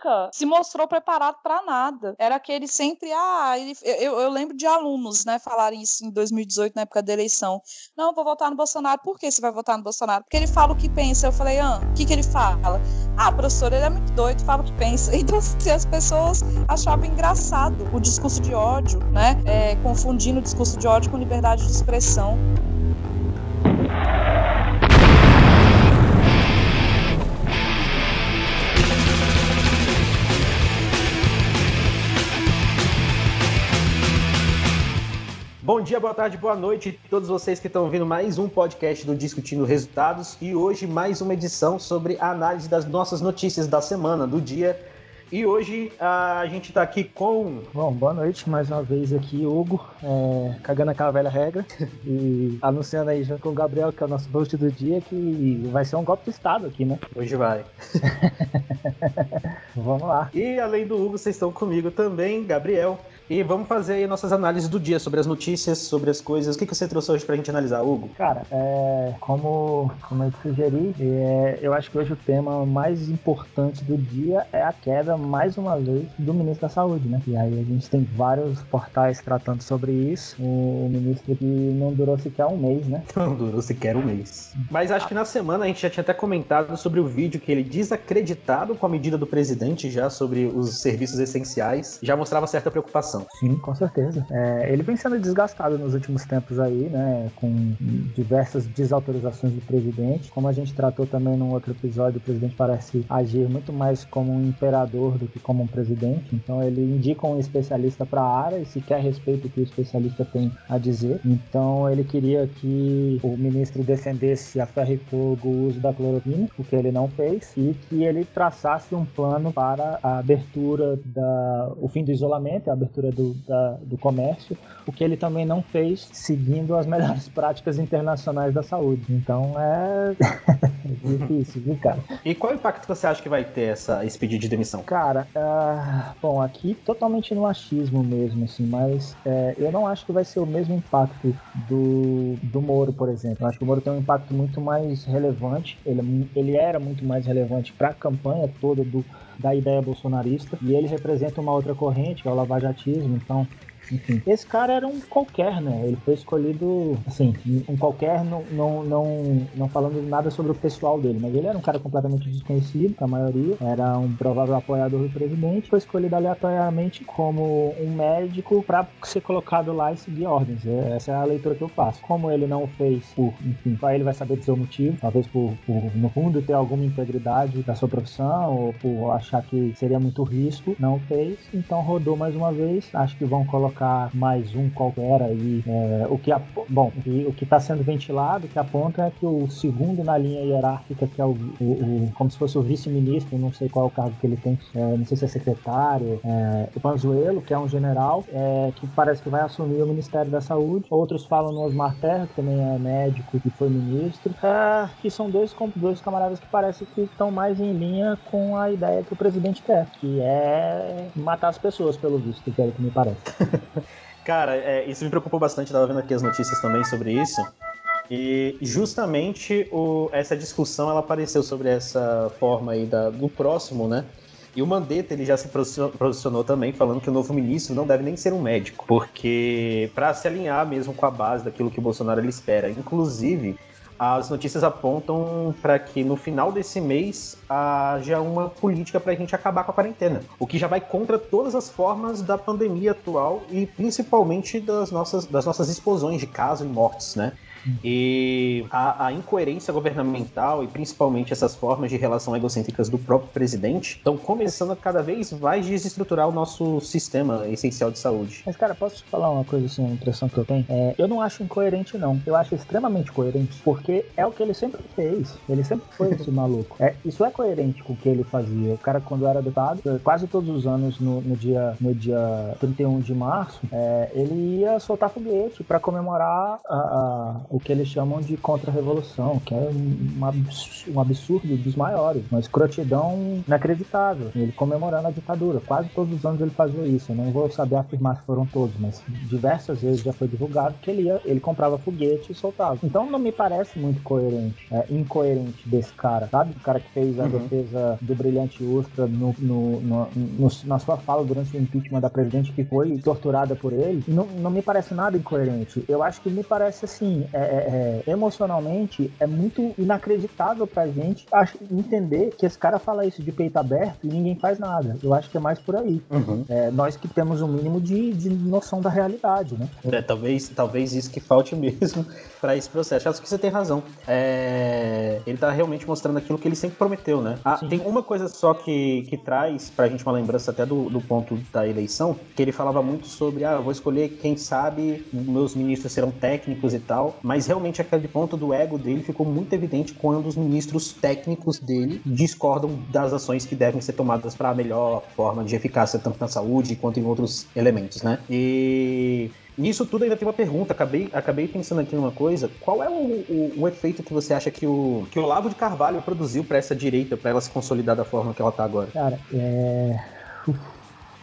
nunca se mostrou preparado para nada. Era aquele sempre, ah, ele, eu, eu, lembro de alunos, né, falarem isso em 2018, na época da eleição. Não, vou votar no Bolsonaro. Por que você vai votar no Bolsonaro? Porque ele fala o que pensa. Eu falei, ah, o que, que ele fala? Ah, professor, ele é muito doido, fala o que pensa. Então, se as pessoas achavam engraçado o discurso de ódio, né, é, confundindo o discurso de ódio com liberdade de expressão. Bom dia, boa tarde, boa noite a todos vocês que estão ouvindo mais um podcast do Discutindo Resultados e hoje mais uma edição sobre a análise das nossas notícias da semana, do dia. E hoje a gente está aqui com. Bom, boa noite mais uma vez aqui, Hugo, é, cagando aquela velha regra e anunciando aí junto com o Gabriel, que é o nosso host do dia, que vai ser um golpe de Estado aqui, né? Hoje vai. Vamos lá. E além do Hugo, vocês estão comigo também, Gabriel. E vamos fazer aí nossas análises do dia sobre as notícias, sobre as coisas. O que, que você trouxe hoje pra gente analisar, Hugo? Cara, é, como, como eu sugeri, é, eu acho que hoje o tema mais importante do dia é a queda, mais uma vez, do ministro da Saúde, né? E aí a gente tem vários portais tratando sobre isso. O ministro que não durou sequer um mês, né? Não durou sequer um mês. Mas acho que na semana a gente já tinha até comentado sobre o vídeo que ele desacreditado com a medida do presidente já sobre os serviços essenciais, já mostrava certa preocupação. Sim, com certeza. É, ele vem sendo desgastado nos últimos tempos aí, né? Com diversas desautorizações do presidente. Como a gente tratou também num outro episódio, o presidente parece agir muito mais como um imperador do que como um presidente. Então ele indica um especialista para a área e sequer respeita o que o especialista tem a dizer. Então ele queria que o ministro defendesse a ferro e fogo o uso da cloroquina, o que ele não fez, e que ele traçasse um plano para a abertura da o fim do isolamento, a abertura do, da, do comércio, o que ele também não fez seguindo as melhores práticas internacionais da saúde. Então é difícil, viu, cara? E qual impacto você acha que vai ter essa, esse pedido de demissão? Cara, uh, bom, aqui totalmente no achismo mesmo, assim, mas uh, eu não acho que vai ser o mesmo impacto do, do Moro, por exemplo. Eu acho que o Moro tem um impacto muito mais relevante, ele, ele era muito mais relevante para a campanha toda do da ideia bolsonarista e ele representa uma outra corrente, que é o lavajatismo, então enfim, esse cara era um qualquer, né? Ele foi escolhido, assim, um qualquer, não, não, não, não falando nada sobre o pessoal dele, mas ele era um cara completamente desconhecido, a maioria, era um provável apoiador do presidente, foi escolhido aleatoriamente como um médico para ser colocado lá e seguir ordens. É, essa é a leitura que eu faço. Como ele não fez por, enfim, só ele vai saber dizer o motivo, talvez por, por, no fundo, ter alguma integridade da sua profissão ou por achar que seria muito risco, não fez, então rodou mais uma vez. Acho que vão colocar colocar mais um qualquer aí. É, o que, bom, o que está sendo ventilado, que aponta é que o segundo na linha hierárquica, que é o, o, o como se fosse o vice-ministro, não sei qual é o cargo que ele tem, é, não sei se é secretário, é, o Panzuelo, que é um general, é, que parece que vai assumir o Ministério da Saúde. Outros falam no Osmar Terra, que também é médico e foi ministro, é, que são dois, dois camaradas que parecem que estão mais em linha com a ideia que o presidente quer, que é matar as pessoas, pelo visto, que é o que me parece. Cara, é, isso me preocupou bastante, tava vendo aqui as notícias também sobre isso. E justamente o, essa discussão ela apareceu sobre essa forma aí da, do próximo, né? E o Mandetta ele já se posicionou também falando que o novo ministro não deve nem ser um médico, porque para se alinhar mesmo com a base daquilo que o Bolsonaro ele espera. Inclusive, as notícias apontam para que no final desse mês haja uma política para a gente acabar com a quarentena, o que já vai contra todas as formas da pandemia atual e principalmente das nossas, das nossas explosões de casos e mortes, né? E a, a, incoerência governamental e principalmente essas formas de relação egocêntricas do próprio presidente estão começando a cada vez mais desestruturar o nosso sistema essencial de saúde. Mas, cara, posso te falar uma coisa assim, a impressão que eu tenho? É, eu não acho incoerente, não. Eu acho extremamente coerente, porque é o que ele sempre fez. Ele sempre foi esse maluco. É, isso é coerente com o que ele fazia. O cara, quando era deputado, quase todos os anos, no, no dia, no dia 31 de março, é, ele ia soltar foguete para comemorar a, a o que eles chamam de contra-revolução, que é um absurdo dos maiores, uma escrotidão inacreditável. Ele comemorando a ditadura. Quase todos os anos ele fazia isso. Eu não vou saber afirmar se foram todos, mas diversas vezes já foi divulgado que ele, ia, ele comprava foguete e soltava. Então não me parece muito coerente, é, incoerente desse cara, sabe? O cara que fez a uhum. defesa do brilhante Ustra no, no, no, no, na sua fala durante o impeachment da presidente que foi torturada por ele. Não, não me parece nada incoerente. Eu acho que me parece assim, é, é, é emocionalmente é muito inacreditável pra gente entender que esse cara fala isso de peito aberto e ninguém faz nada. Eu acho que é mais por aí. Uhum. É, nós que temos um mínimo de, de noção da realidade, né? É, talvez, talvez isso que falte mesmo para esse processo. Acho que você tem razão. É... Ele tá realmente mostrando aquilo que ele sempre prometeu, né? Ah, tem uma coisa só que, que traz pra gente uma lembrança até do, do ponto da eleição, que ele falava muito sobre, ah, eu vou escolher quem sabe, meus ministros serão técnicos e tal, mas realmente aquele ponto do ego dele ficou muito evidente quando os ministros técnicos dele discordam das ações que devem ser tomadas para a melhor forma de eficácia tanto na saúde quanto em outros elementos, né? E Nisso tudo ainda tem uma pergunta, acabei, acabei pensando aqui numa coisa. Qual é o, o, o efeito que você acha que o, que o Lavo de Carvalho produziu para essa direita, para ela se consolidar da forma que ela tá agora? Cara, é.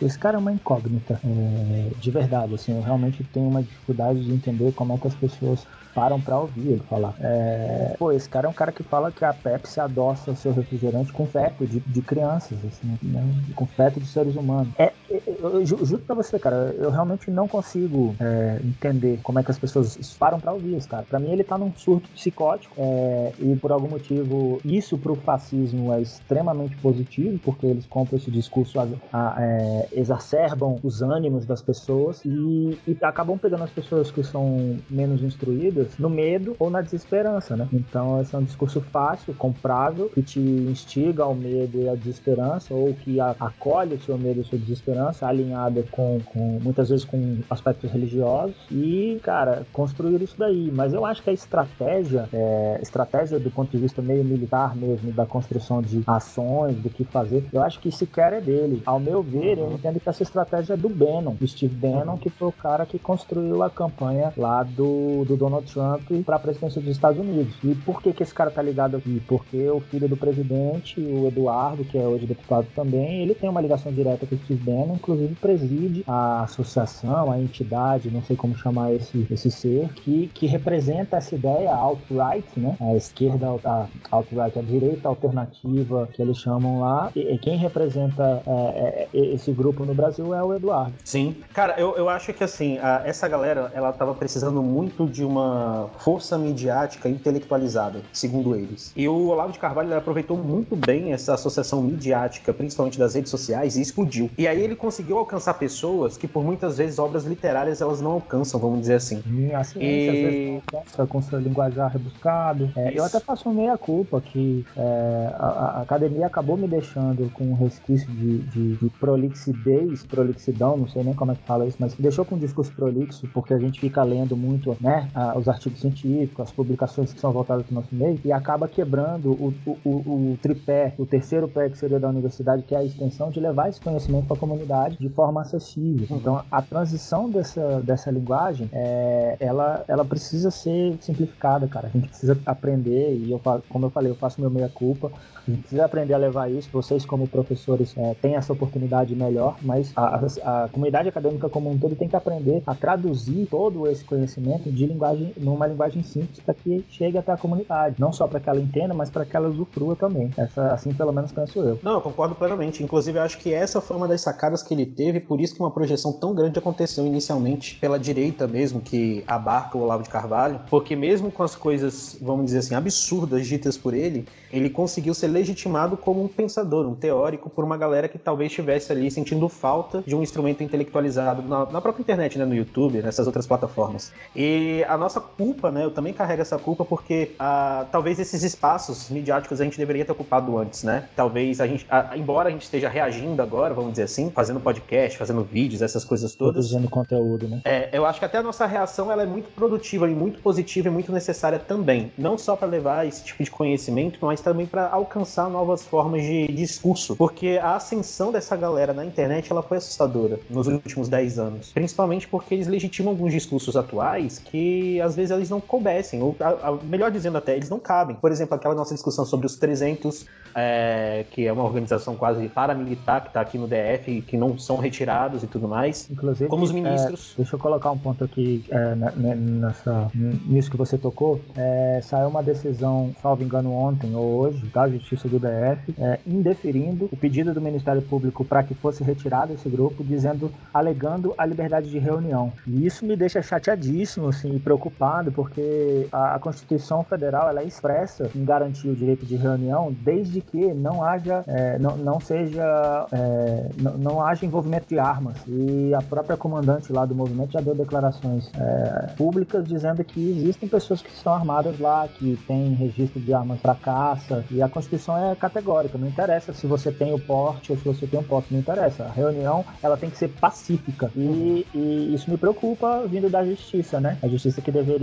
Esse cara é uma incógnita, é, de verdade, assim, eu realmente tenho uma dificuldade de entender como é que as pessoas param para ouvir ele falar. É... Pô, esse cara é um cara que fala que a Pepsi adoça seu refrigerante com feto de, de crianças, assim, né? com feto de seres humanos. É, é eu, eu, juro pra você, cara, eu realmente não consigo é, entender como é que as pessoas param para ouvir esse cara. Pra mim, ele tá num surto psicótico é, e por algum motivo isso pro fascismo é extremamente positivo, porque eles compram esse discurso, a, a, é, exacerbam os ânimos das pessoas e, e acabam pegando as pessoas que são menos instruídas no medo ou na desesperança, né? Então, esse é um discurso fácil, comprável, que te instiga ao medo e à desesperança, ou que acolhe o seu medo e a sua desesperança, alinhada com, com muitas vezes com aspectos religiosos, e, cara, construir isso daí. Mas eu acho que a estratégia, é, estratégia do ponto de vista meio militar mesmo, da construção de ações, do que fazer, eu acho que sequer é dele. Ao meu ver, eu entendo que essa estratégia é do Bannon, do Steve Bannon, que foi o cara que construiu a campanha lá do, do Donald Trump Trump para a presidência dos Estados Unidos. E por que, que esse cara tá ligado aqui? Porque o filho do presidente, o Eduardo, que é hoje deputado também, ele tem uma ligação direta com o Steve Bannon, inclusive preside a associação, a entidade, não sei como chamar esse, esse ser, que, que representa essa ideia alt-right, né? A esquerda, a alt-right, a direita alternativa, que eles chamam lá. E, quem representa é, é, esse grupo no Brasil é o Eduardo. Sim. Cara, eu, eu acho que assim, a, essa galera, ela tava precisando muito de uma força midiática intelectualizada, segundo eles. E o Olavo de Carvalho aproveitou muito bem essa associação midiática, principalmente das redes sociais, e explodiu. E aí ele conseguiu alcançar pessoas que por muitas vezes obras literárias elas não alcançam, vamos dizer assim. E a ciência e... às vezes não com seu linguajar rebuscado. É, eu até faço meia culpa que é, a, a, academia acabou me deixando com um resquício de, de, de prolixidez, prolixidão, não sei nem como é que fala isso, mas deixou com um discurso prolixo, porque a gente fica lendo muito, né, os artigos científicos, as publicações que são voltadas para o nosso meio, e acaba quebrando o, o, o, o, tripé, o terceiro pé que seria da universidade, que é a extensão de levar esse conhecimento para a comunidade de forma acessível. Uhum. Então, a transição dessa, dessa linguagem, é, ela, ela precisa ser simplificada, cara. A gente precisa aprender, e eu, como eu falei, eu faço meu meia-culpa, a gente precisa aprender a levar isso. Vocês, como professores, é, têm essa oportunidade melhor, mas a, a, a, comunidade acadêmica como um todo tem que aprender a traduzir todo esse conhecimento de linguagem, numa linguagem simples para que chegue até a comunidade. Não só para que ela entenda, mas para que ela usufrua também. Essa, assim, pelo menos, penso eu. Não, eu concordo plenamente. Inclusive, eu acho que essa foi uma das sacadas que ele teve, por isso que uma projeção tão grande aconteceu inicialmente pela direita mesmo, que abarca o Olavo de Carvalho, porque mesmo com as coisas, vamos dizer assim, absurdas ditas por ele, ele conseguiu ser legitimado como um pensador, um teórico, por uma galera que talvez estivesse ali sentindo falta de um instrumento intelectualizado na, na própria internet, né, no YouTube, nessas outras plataformas. E a nossa culpa, né, eu também carrego essa culpa porque ah, talvez esses espaços midiáticos a gente deveria ter ocupado antes, né? Talvez a gente, embora a gente esteja reagindo agora, vamos dizer assim, fazendo fazendo podcast, fazendo vídeos, essas coisas todas. Produzindo conteúdo, né? É, eu acho que até a nossa reação ela é muito produtiva e muito positiva e muito necessária também. Não só para levar esse tipo de conhecimento, mas também para alcançar novas formas de discurso. Porque a ascensão dessa galera na internet ela foi assustadora nos últimos 10 anos. Principalmente porque eles legitimam alguns discursos atuais que às vezes eles não coubessem, ou a, a, melhor dizendo até, eles não cabem. Por exemplo, aquela nossa discussão sobre os 300, é, que é uma organização quase paramilitar que está aqui no DF, que não são retirados e tudo mais. Inclusive, como os ministros. É, deixa eu colocar um ponto aqui é, nessa, nisso que você tocou. É, saiu uma decisão, salvo engano, ontem ou hoje, da Justiça do DF, é, indeferindo o pedido do Ministério Público para que fosse retirado esse grupo, dizendo, alegando a liberdade de reunião. E isso me deixa chateadíssimo, assim, preocupado, porque a, a Constituição Federal ela é expressa em garantir o direito de reunião, desde que não haja, é, não, não seja, é, não, não haja envolvimento de armas. E a própria comandante lá do movimento já deu declarações é, públicas dizendo que existem pessoas que estão armadas lá, que têm registro de armas para caça, e a Constituição é categórica, não interessa se você tem o porte ou se você tem um porte, não interessa. A reunião ela tem que ser pacífica. E, e isso me preocupa vindo da justiça, né? A justiça que deveria,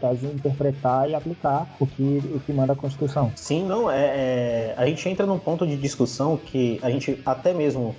tese, interpretar e aplicar o que, o que manda a Constituição. Sim, não, é, é, a gente entra num ponto de discussão que a gente até mesmo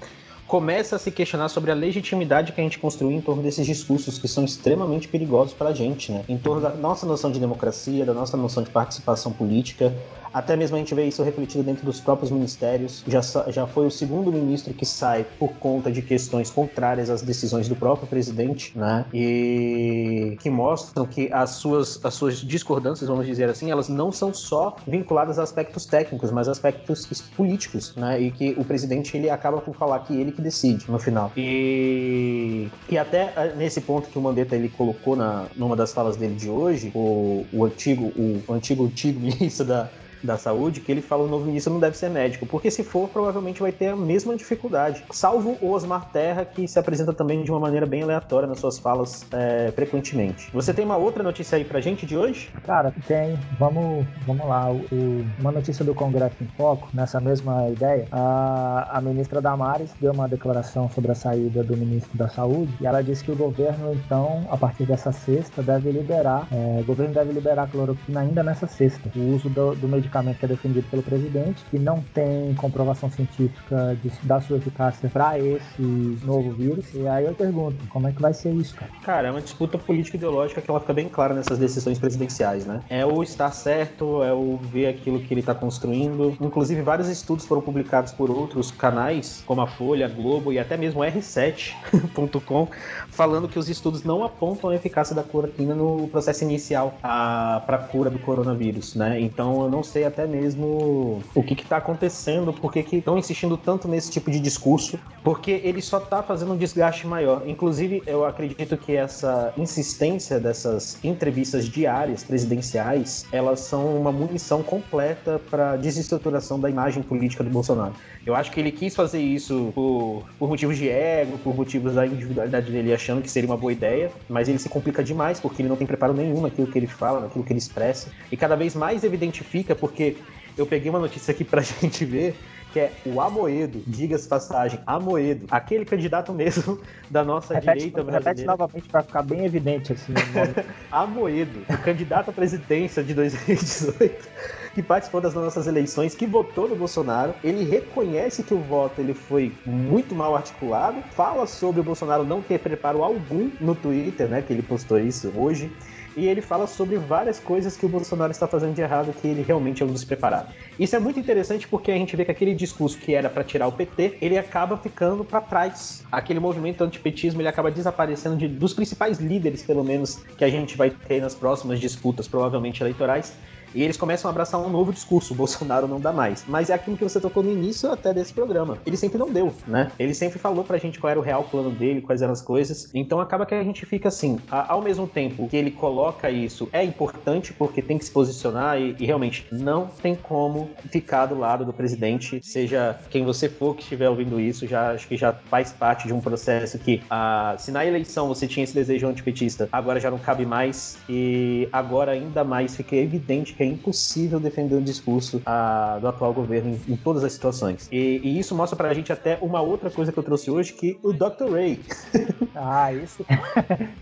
começa a se questionar sobre a legitimidade que a gente construiu em torno desses discursos que são extremamente perigosos para a gente, né? Em torno da nossa noção de democracia, da nossa noção de participação política, até mesmo a gente vê isso refletido dentro dos próprios ministérios. Já, já foi o segundo ministro que sai por conta de questões contrárias às decisões do próprio presidente, né? E que mostram que as suas, as suas discordâncias, vamos dizer assim, elas não são só vinculadas a aspectos técnicos, mas aspectos políticos, né? E que o presidente ele acaba por falar que ele que decide no final. E, e até ah, nesse ponto que o Mandetta ele colocou na, numa das falas dele de hoje, o, o antigo, o antigo, antigo ministro da da saúde que ele fala o novo ministro não deve ser médico, porque se for, provavelmente vai ter a mesma dificuldade. Salvo o Osmar Terra, que se apresenta também de uma maneira bem aleatória nas suas falas é, frequentemente. Você tem uma outra notícia aí pra gente de hoje? Cara, tem. Vamos, vamos lá. O, uma notícia do Congresso em Foco, nessa mesma ideia, a, a ministra Damares deu uma declaração sobre a saída do ministro da Saúde e ela disse que o governo, então, a partir dessa sexta, deve liberar, é, o governo deve liberar cloroquina ainda nessa sexta. O uso do, do medicamento medicamento que é defendido pelo presidente, que não tem comprovação científica de, da sua eficácia para esse novo vírus. E aí eu pergunto, como é que vai ser isso, cara? Cara, é uma disputa política ideológica que ela fica bem clara nessas decisões presidenciais, né? É o estar certo, é o ver aquilo que ele está construindo. Inclusive, vários estudos foram publicados por outros canais, como a Folha, a Globo e até mesmo R7.com, falando que os estudos não apontam a eficácia da cloroquina no processo inicial para a cura do coronavírus, né? Então eu não sei até mesmo o que está acontecendo, por que estão insistindo tanto nesse tipo de discurso, porque ele só está fazendo um desgaste maior. Inclusive, eu acredito que essa insistência dessas entrevistas diárias presidenciais, elas são uma munição completa para desestruturação da imagem política do Bolsonaro. Eu acho que ele quis fazer isso por, por motivos de ego, por motivos da individualidade dele, achando que seria uma boa ideia, mas ele se complica demais porque ele não tem preparo nenhum naquilo que ele fala, naquilo que ele expressa, e cada vez mais evidente fica porque eu peguei uma notícia aqui pra gente ver que é o Amoedo, diga-se passagem, Amoedo, aquele candidato mesmo da nossa repete, direita brasileira. Repete novamente para ficar bem evidente assim. Amoedo, o candidato à presidência de 2018, que participou das nossas eleições, que votou no Bolsonaro, ele reconhece que o voto ele foi muito mal articulado, fala sobre o Bolsonaro não ter preparo algum no Twitter, né, que ele postou isso hoje, e ele fala sobre várias coisas que o Bolsonaro está fazendo de errado, que ele realmente é um despreparado. Isso é muito interessante porque a gente vê que aquele discurso que era para tirar o PT, ele acaba ficando para trás. Aquele movimento antipetismo, ele acaba desaparecendo de, dos principais líderes, pelo menos, que a gente vai ter nas próximas disputas, provavelmente eleitorais. E eles começam a abraçar um novo discurso. O Bolsonaro não dá mais. Mas é aquilo que você tocou no início até desse programa. Ele sempre não deu, né? Ele sempre falou pra gente qual era o real plano dele, quais eram as coisas. Então acaba que a gente fica assim, ao mesmo tempo que ele coloca isso, é importante porque tem que se posicionar e, e realmente não tem como ficar do lado do presidente, seja quem você for que estiver ouvindo isso, já acho que já faz parte de um processo que ah, se na eleição você tinha esse desejo antipetista, agora já não cabe mais e agora ainda mais fica evidente que é impossível defender o discurso a, do atual governo em, em todas as situações. E, e, isso mostra pra gente até uma outra coisa que eu trouxe hoje, que o Dr. Ray. Ah, isso,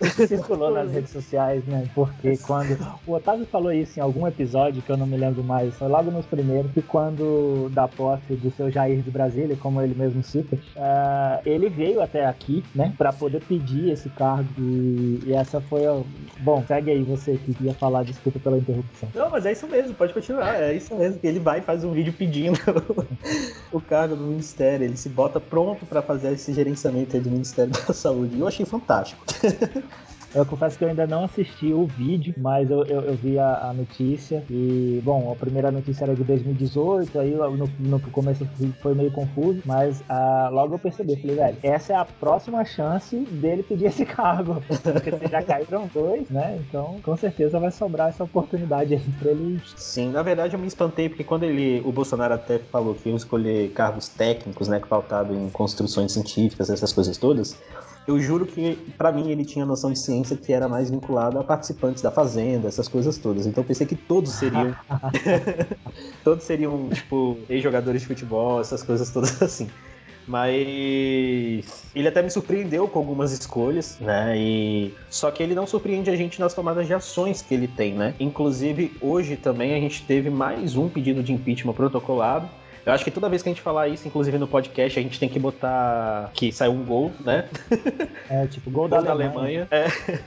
isso circulou nas redes sociais, né? Porque quando. O Otávio falou isso em algum episódio que eu não me lembro mais, foi logo nos primeiros, que quando da posse do seu Jair de Brasília, como ele mesmo cita, uh, ele veio até aqui, né, para poder pedir esse cargo. E, e, essa foi a. Bom, segue aí você que ia falar, desculpa pela interrupção. Não, mas é isso mesmo, pode continuar. É isso mesmo. Ele vai e faz um vídeo pedindo o cargo do ministério. Ele se bota pronto para fazer esse gerenciamento do Ministério da Saúde. E eu achei fantástico. Eu confesso que eu ainda não assisti o vídeo, mas eu, eu, eu vi a, a, notícia. E, bom, a primeira notícia era de 2018, aí no, no começo foi meio confuso, mas uh, logo eu percebi, falei, velho, essa é a próxima chance dele pedir esse cargo. Porque já caíram dois, né? Então, com certeza vai sobrar essa oportunidade aí pra ele. Sim, na verdade eu me espantei, porque quando ele, o Bolsonaro até falou que ia escolher cargos técnicos, né, pautado em construções científicas, essas coisas todas, eu juro que, para mim, ele tinha noção de ciência que era mais vinculado a participantes da Fazenda, essas coisas todas. Então eu pensei que todos seriam. todos seriam, tipo, ex-jogadores de futebol, essas coisas todas assim. Mas ele até me surpreendeu com algumas escolhas, né? E só que ele não surpreende a gente nas tomadas de ações que ele tem, né? Inclusive, hoje também a gente teve mais um pedido de impeachment protocolado eu acho que toda vez que a gente falar isso, inclusive no podcast, a gente tem que botar que saiu um gol, né? É, tipo, gol, gol da, da Alemanha. Alemanha. É.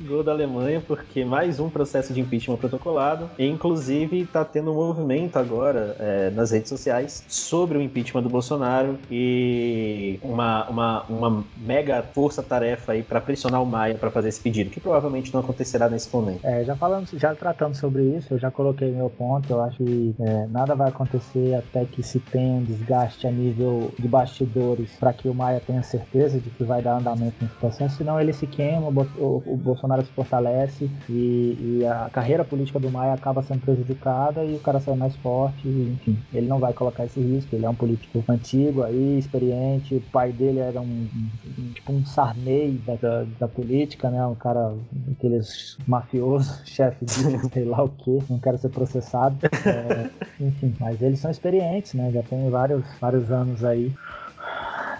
Gol da Alemanha, porque mais um processo de impeachment protocolado. E, inclusive, está tendo um movimento agora é, nas redes sociais sobre o impeachment do Bolsonaro e uma, uma, uma mega força-tarefa aí para pressionar o Maia para fazer esse pedido, que provavelmente não acontecerá nesse momento. É, já falando, já tratando sobre isso, eu já coloquei meu ponto. Eu acho que é, nada vai acontecer até que se tenha um desgaste a nível de bastidores para que o Maia tenha certeza de que vai dar andamento nesse processo, senão ele se queima, o, o Bolsonaro Bolsonaro se fortalece e, e, a carreira política do Maia acaba sendo prejudicada e o cara sai mais forte. enfim, ele não vai colocar esse risco. Ele é um político antigo aí, experiente. O pai dele era um, um tipo um Sarney da, da, da, política, né? Um cara, aqueles mafiosos, chefe de sei lá o que, não quero ser processado. É, enfim, mas eles são experientes, né? Já tem vários, vários anos aí.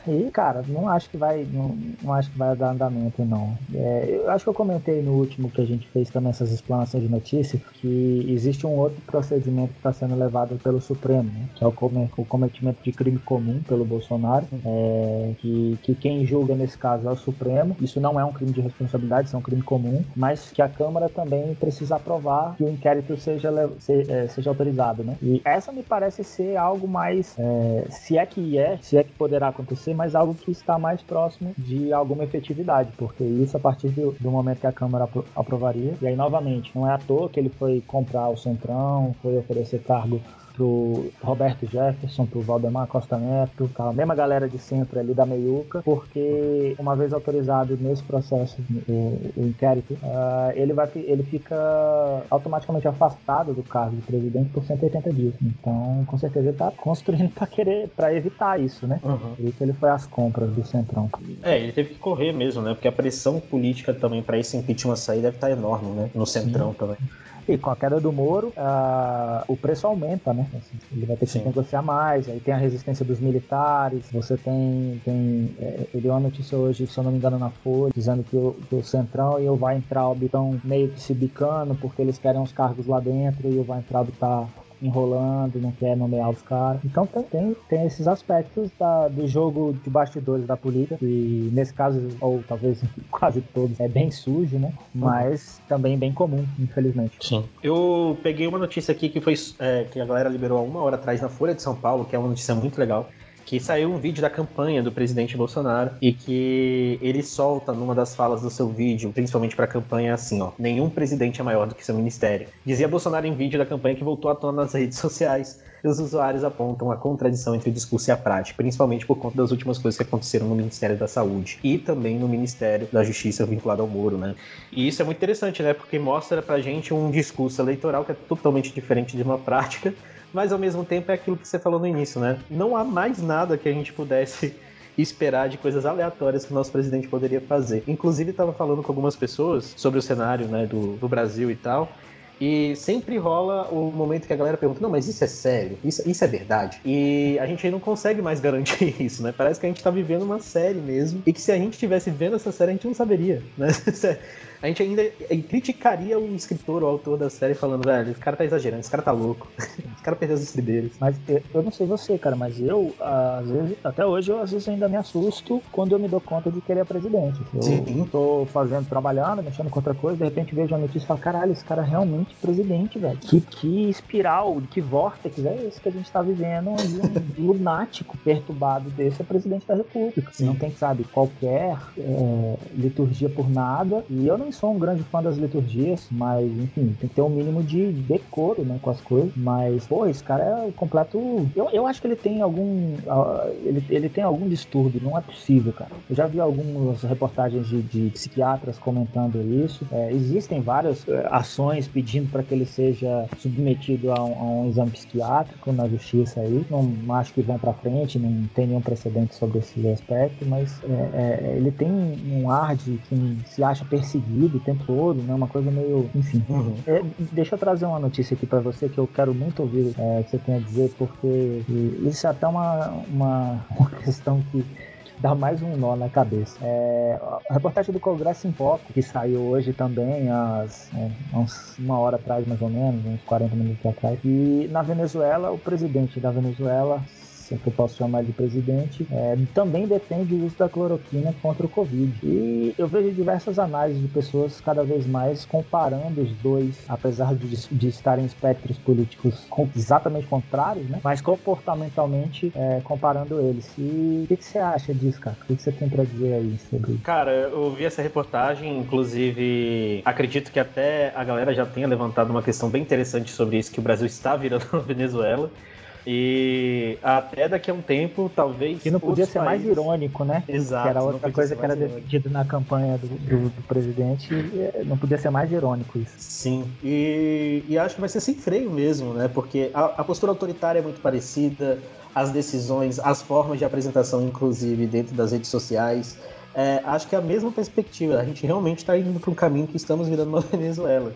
E, cara, não acho que vai, não, não acho que vai dar andamento, não. É, eu acho que eu comentei no último que a gente fez também essas explanações de notícia que existe um outro procedimento que está sendo levado pelo Supremo, né, que é o, o, cometimento de crime comum pelo Bolsonaro, é, que, que quem julga nesse caso é o Supremo. Isso não é um crime de responsabilidade, isso é um crime comum, mas que a Câmara também precisa aprovar que o inquérito seja, seja, é, seja autorizado, né? E essa me parece ser algo mais, é, se é que é, se é que poderá acontecer, mas algo que está mais próximo de alguma efetividade, porque isso a partir do, do momento que a Câmara aprovaria. E aí, novamente, não é à toa que ele foi comprar o Centrão, foi oferecer cargo pro Roberto Jefferson, pro Valdemar Costa Neto, a mesma galera de sempre ali da meiuca, porque uma vez autorizado nesse processo, o, o inquérito, uh, ele, vai, ele fica automaticamente afastado do cargo de presidente por 180 dias. Então, com certeza ele tá construindo para querer, para evitar isso, né? Uhum. Por isso ele foi às compras do Centrão. É, ele teve que correr mesmo, né? Porque a pressão política também para esse impeachment sair deve estar tá enorme, né? No Centrão Sim. também. E com a queda do Moro, uh, o preço aumenta, né? Assim, ele vai ter que Sim. negociar mais, aí tem a resistência dos militares, você tem. tem é, eu dei uma notícia hoje, se eu não me engano, na Folha, dizendo que o, que o Centrão e o Weintraub estão meio que se bicando porque eles querem os cargos lá dentro e o Weintraub tá enrolando, não quer nomear os caras. Então tem, tem, tem esses aspectos da, do jogo de bastidores da política, que nesse caso, ou talvez quase todos, é bem sujo, né? Mas uhum. também bem comum, infelizmente. Sim. Eu peguei uma notícia aqui que foi é, que a galera liberou há uma hora atrás na Folha de São Paulo, que é uma notícia muito legal que saiu um vídeo da campanha do presidente Bolsonaro e que ele solta numa das falas do seu vídeo, principalmente para a campanha, assim, ó: nenhum presidente é maior do que seu ministério. Dizia Bolsonaro em vídeo da campanha que voltou à tona nas redes sociais. Os usuários apontam a contradição entre o discurso e a prática, principalmente por conta das últimas coisas que aconteceram no Ministério da Saúde e também no Ministério da Justiça vinculado ao Moro, né? E isso é muito interessante, né? Porque mostra pra gente um discurso eleitoral que é totalmente diferente de uma prática mas ao mesmo tempo é aquilo que você falou no início, né? Não há mais nada que a gente pudesse esperar de coisas aleatórias que o nosso presidente poderia fazer. Inclusive, estava falando com algumas pessoas sobre o cenário né, do, do Brasil e tal. E sempre rola o momento que a galera pergunta: não, mas isso é sério? Isso, isso é verdade? E a gente não consegue mais garantir isso, né? Parece que a gente tá vivendo uma série mesmo. E que se a gente estivesse vendo essa série, a gente não saberia, né? a gente ainda criticaria o escritor, o autor da série, falando, velho, esse cara tá exagerando, esse cara tá louco, esse cara perdeu os estribeiros. Mas eu, eu, não sei você, cara, mas eu, às vezes, até hoje, eu às vezes ainda me assusto quando eu me dou conta de que ele é presidente. Eu Sim. tô fazendo, trabalhando, mexendo com outra coisa, de repente vejo a notícia e falo, caralho, esse cara é realmente presidente, velho. Que, que espiral, que vórtex é esse que a gente tá vivendo, um lunático perturbado desse é presidente da república. Sim. Não tem, sabe, qualquer é, liturgia por nada, e eu não nem sou um grande fã das liturgias, mas enfim, tem que ter um mínimo de decoro, né, com as coisas. Mas, pô, esse cara é completo. Eu, eu acho que ele tem algum. Ele, ele tem algum distúrbio, não é possível, cara. Eu já vi algumas reportagens de, de psiquiatras comentando isso. É, existem várias é, ações pedindo para que ele seja submetido a um, a um, exame psiquiátrico na justiça aí. Não acho que vão para frente, não tem nenhum precedente sobre esse aspecto, mas é, é, ele tem um ar de quem se acha perseguido o tempo todo, né? Uma coisa meio. Enfim. Uhum. É, deixa eu trazer uma notícia aqui para você que eu quero muito ouvir é, que você tem a dizer, porque isso é até uma, uma, uma questão que dá mais um nó na cabeça. É, a reportagem do Congresso em Foco, que saiu hoje também, às, é, uns, uma hora atrás mais ou menos, uns 40 minutos atrás. E na Venezuela, o presidente da Venezuela se que eu posso chamar de presidente, é, também defende o uso da cloroquina contra o Covid. E eu vejo diversas análises de pessoas cada vez mais comparando os dois, apesar de, de estarem em espectros políticos exatamente contrários, né? mas comportamentalmente é, comparando eles. E o que, que, você acha disso, cara? O que, que você tem para dizer aí sobre isso? Cara, eu vi essa reportagem, inclusive acredito que até a galera já tenha levantado uma questão bem interessante sobre isso, que o Brasil está virando Venezuela. E até daqui a um tempo, talvez. Que não podia ser países... mais irônico, né? Exato. Que era outra coisa que era defendida na campanha do, do, do, presidente. Não podia ser mais irônico isso. Sim. E, e acho que vai ser sem freio mesmo, né? Porque a, a postura autoritária é muito parecida, as decisões, as formas de apresentação, inclusive, dentro das redes sociais. É, acho que é a mesma perspectiva. A gente realmente está indo para um caminho que estamos virando uma Venezuela.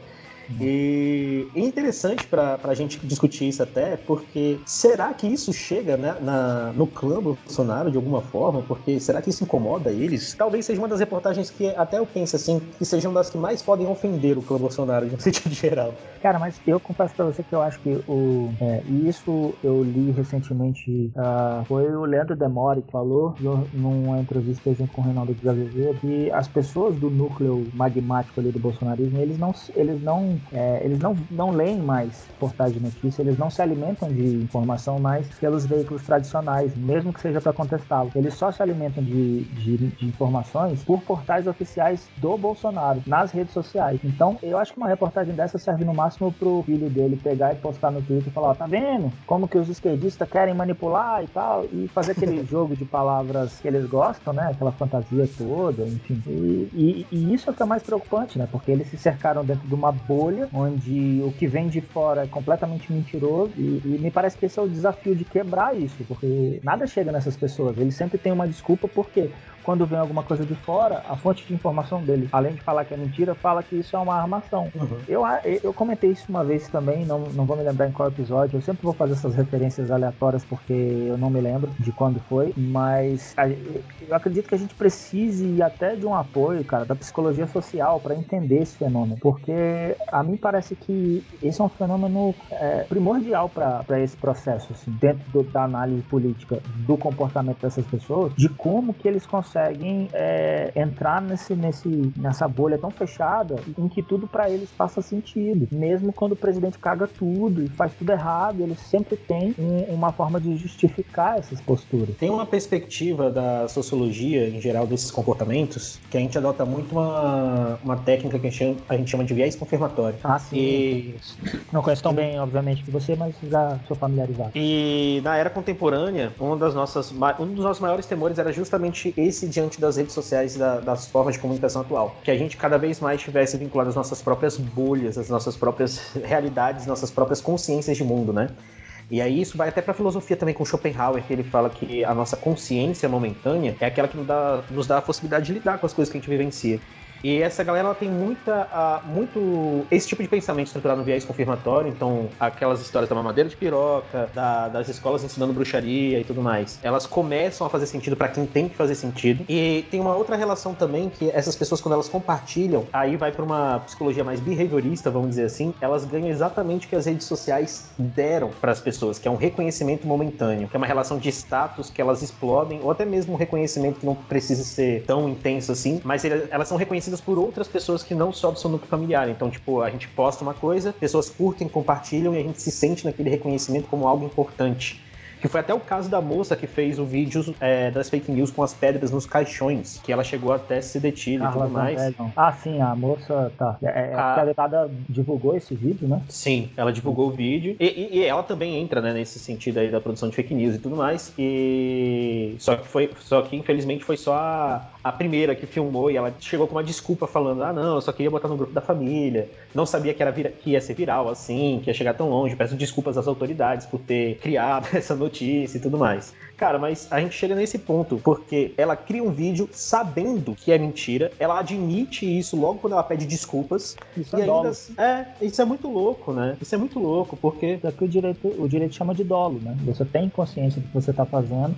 E é interessante para a gente discutir isso até, porque será que isso chega né, na, no clã Bolsonaro de alguma forma? Porque será que isso incomoda eles? Talvez seja uma das reportagens que até eu penso assim, que sejam das que mais podem ofender o clã Bolsonaro de um sentido geral. Cara, mas eu confesso para você que eu acho que o. É, isso eu li recentemente, uh, foi o Leandro Demore que falou numa entrevista junto com o Reinaldo Azevedo que as pessoas do núcleo magmático ali do bolsonarismo, eles não, eles não é, eles não, não leem mais portais de notícia, eles não se alimentam de informação mais pelos veículos tradicionais, mesmo que seja para contestá-lo. Eles só se alimentam de, de, de, informações por portais oficiais do Bolsonaro, nas redes sociais. Então, eu acho que uma reportagem dessa serve no máximo pro filho dele pegar e postar no Twitter e falar: ó, tá vendo como que os esquerdistas querem manipular e tal, e fazer aquele jogo de palavras que eles gostam, né? Aquela fantasia toda, enfim. E, e, e isso é o que é mais preocupante, né? Porque eles se cercaram dentro de uma bolha bolha, onde o que vem de fora é completamente mentiroso. E, e, me parece que esse é o desafio de quebrar isso, porque nada chega nessas pessoas. Eles sempre têm uma desculpa, porque quando vem alguma coisa de fora, a fonte de informação dele, além de falar que é mentira, fala que isso é uma armação. Uhum. Eu, eu comentei isso uma vez também, não, não vou me lembrar em qual episódio, eu sempre vou fazer essas referências aleatórias porque eu não me lembro de quando foi, mas eu acredito que a gente precise até de um apoio, cara, da psicologia social para entender esse fenômeno, porque a mim parece que esse é um fenômeno é, primordial para esse processo, assim, dentro do, da análise política do comportamento dessas pessoas, de como que eles conseguem conseguem é, entrar nesse, nesse, nessa bolha tão fechada em que tudo para eles faça sentido. Mesmo quando o presidente caga tudo e faz tudo errado, eles sempre têm um, uma forma de justificar essas posturas. Tem uma perspectiva da sociologia em geral desses comportamentos que a gente adota muito uma, uma técnica que a gente, chama, a gente chama de viés confirmatório. Ah, sim. E... Não conheço tão bem, obviamente, que você, mas já sou familiarizado. E na era contemporânea, uma das nossas, um dos nossos maiores temores era justamente esse diante das redes sociais, da, das formas de comunicação atual. Que a gente cada vez mais estivesse vinculado às nossas próprias bolhas, às nossas próprias realidades, nossas próprias consciências de mundo, né? E aí isso vai até para a filosofia também com Schopenhauer, que ele fala que a nossa consciência momentânea é aquela que nos dá, nos dá a possibilidade de lidar com as coisas que a gente vivencia. E essa galera ela tem muita, uh, muito esse tipo de pensamento estruturado no viés confirmatório, então aquelas histórias da mamadeira de piroca, da, das escolas ensinando bruxaria e tudo mais, elas começam a fazer sentido para quem tem que fazer sentido. E tem uma outra relação também que essas pessoas quando elas compartilham, aí vai para uma psicologia mais behaviorista, vamos dizer assim, elas ganham exatamente o que as redes sociais deram para as pessoas, que é um reconhecimento momentâneo, que é uma relação de status que elas explodem, ou até mesmo um reconhecimento que não precisa ser tão intenso assim, mas elas são reconhecidas por outras pessoas que não só do seu núcleo familiar. Então, tipo, a gente posta uma coisa, pessoas curtem, compartilham e a gente se sente naquele reconhecimento como algo importante. Que foi até o caso da moça que fez o vídeo é, das fake news com as pedras nos caixões, que ela chegou até a ser detida ah, e tudo mais. Ah, sim, a moça tá. É, é a... a deputada divulgou esse vídeo, né? Sim, ela divulgou o vídeo. E, e, e, ela também entra, né, nesse sentido aí da produção de fake news e tudo mais. E só que foi. Só que infelizmente foi só a, a primeira que filmou e ela chegou com uma desculpa falando: ah, não, eu só queria botar no grupo da família, não sabia que, era vira, que ia ser viral assim, que ia chegar tão longe, peço desculpas às autoridades por ter criado essa notícia e tudo mais. Cara, mas a gente chega nesse ponto, porque ela cria um vídeo sabendo que é mentira, ela admite isso logo quando ela pede desculpas. Isso é ainda assim, é, isso é muito louco, né? Isso é muito louco, porque. É que o direito, o direito chama de dolo, né? Você tem consciência do que você está fazendo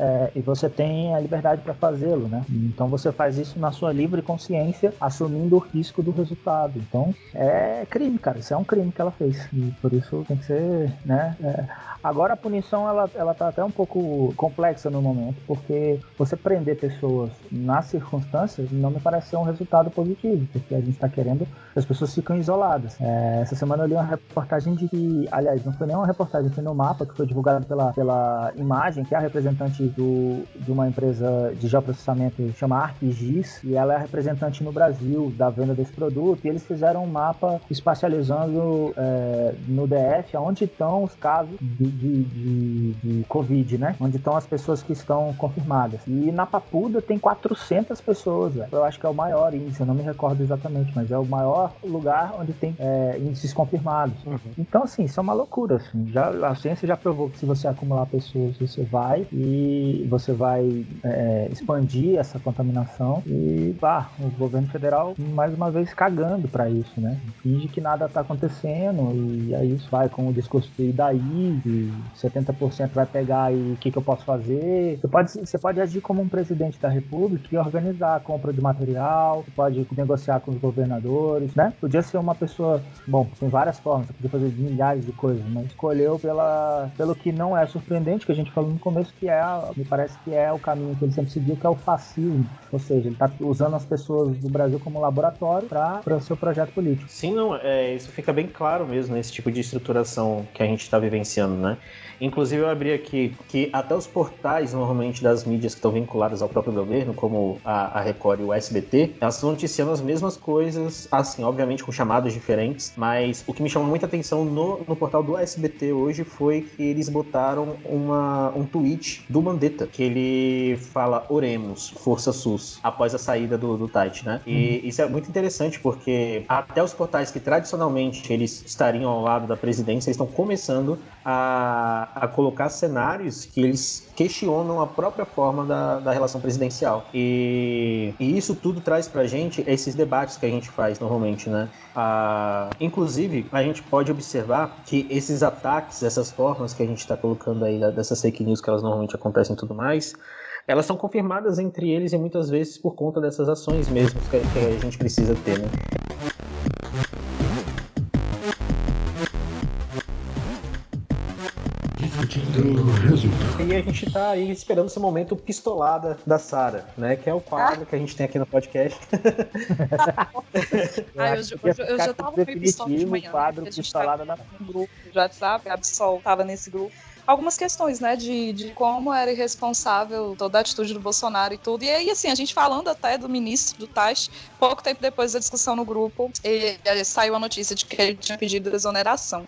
é, e você tem a liberdade para fazê-lo, né? Então você faz isso na sua livre consciência, assumindo o risco do resultado. Então é crime, cara. Isso é um crime que ela fez e por isso tem que ser, né? É, Agora a punição ela, ela tá até um pouco complexa no momento, porque você prender pessoas nas circunstâncias não me parece ser um resultado positivo, porque a gente está querendo que as pessoas ficam isoladas. É, essa semana eu li uma reportagem de que, aliás, não foi nem uma reportagem, foi no mapa que foi divulgado pela, pela Imagem, que é a representante do, de uma empresa de geoprocessamento chama ArcGIS, e ela é a representante no Brasil da venda desse produto, e eles fizeram um mapa espacializando é, no DF onde estão os casos de de, de, de Covid, né? Onde estão as pessoas que estão confirmadas. E na Papuda tem 400 pessoas. Eu acho que é o maior índice, eu não me recordo exatamente, mas é o maior lugar onde tem é, índices confirmados. Uhum. Então, assim, isso é uma loucura. Assim. Já, a ciência já provou que se você acumular pessoas, você vai e você vai é, expandir essa contaminação e, pá, o governo federal, mais uma vez, cagando para isso, né? Finge que nada tá acontecendo e aí isso vai com o discurso de daí, e 70% vai pegar e o que, que eu posso fazer. Você pode, você pode agir como um presidente da república e organizar a compra de material, você pode negociar com os governadores, né? Podia ser uma pessoa, bom, tem várias formas, você podia fazer milhares de coisas, mas escolheu pela, pelo que não é surpreendente, que a gente falou no começo, que é, me parece que é o caminho que ele sempre seguiu, que é o fascismo. Ou seja, ele está usando as pessoas do Brasil como laboratório para o seu projeto político. Sim, não, é, isso fica bem claro mesmo nesse tipo de estruturação que a gente está vivenciando, né? right? Inclusive, eu abri aqui que até os portais, normalmente, das mídias que estão vinculadas ao próprio governo, como a, a Record e o SBT, elas estão noticiando as mesmas coisas, assim, obviamente com chamadas diferentes, mas o que me chamou muita atenção no, no portal do SBT hoje foi que eles botaram uma, um tweet do Mandetta, que ele fala oremos, Força SUS, após a saída do, do Tite, né? E uhum. isso é muito interessante porque até os portais que tradicionalmente eles estariam ao lado da presidência, eles estão começando a, a colocar cenários que eles questionam a própria forma da, da relação presidencial. E, e isso tudo traz pra gente esses debates que a gente faz normalmente, né? Ah, inclusive, a gente pode observar que esses ataques, essas formas que a gente está colocando aí dessas fake news que elas normalmente acontecem e tudo mais, elas são confirmadas entre eles e muitas vezes por conta dessas ações mesmo que a gente precisa ter, né? E a gente tá aí esperando esse momento pistolada da Sara, né? Que é o quadro que a gente tem aqui no podcast. ah, eu, eu, eu, eu já tava meio pistola de manhã. quadro pistolada da grupo de WhatsApp, a Absol tava nesse grupo algumas questões, né, de, de como era irresponsável toda a atitude do Bolsonaro e tudo. E aí, assim, a gente falando até do ministro do Taish, pouco tempo depois da discussão no grupo, e, e saiu a notícia de que ele tinha pedido exoneração.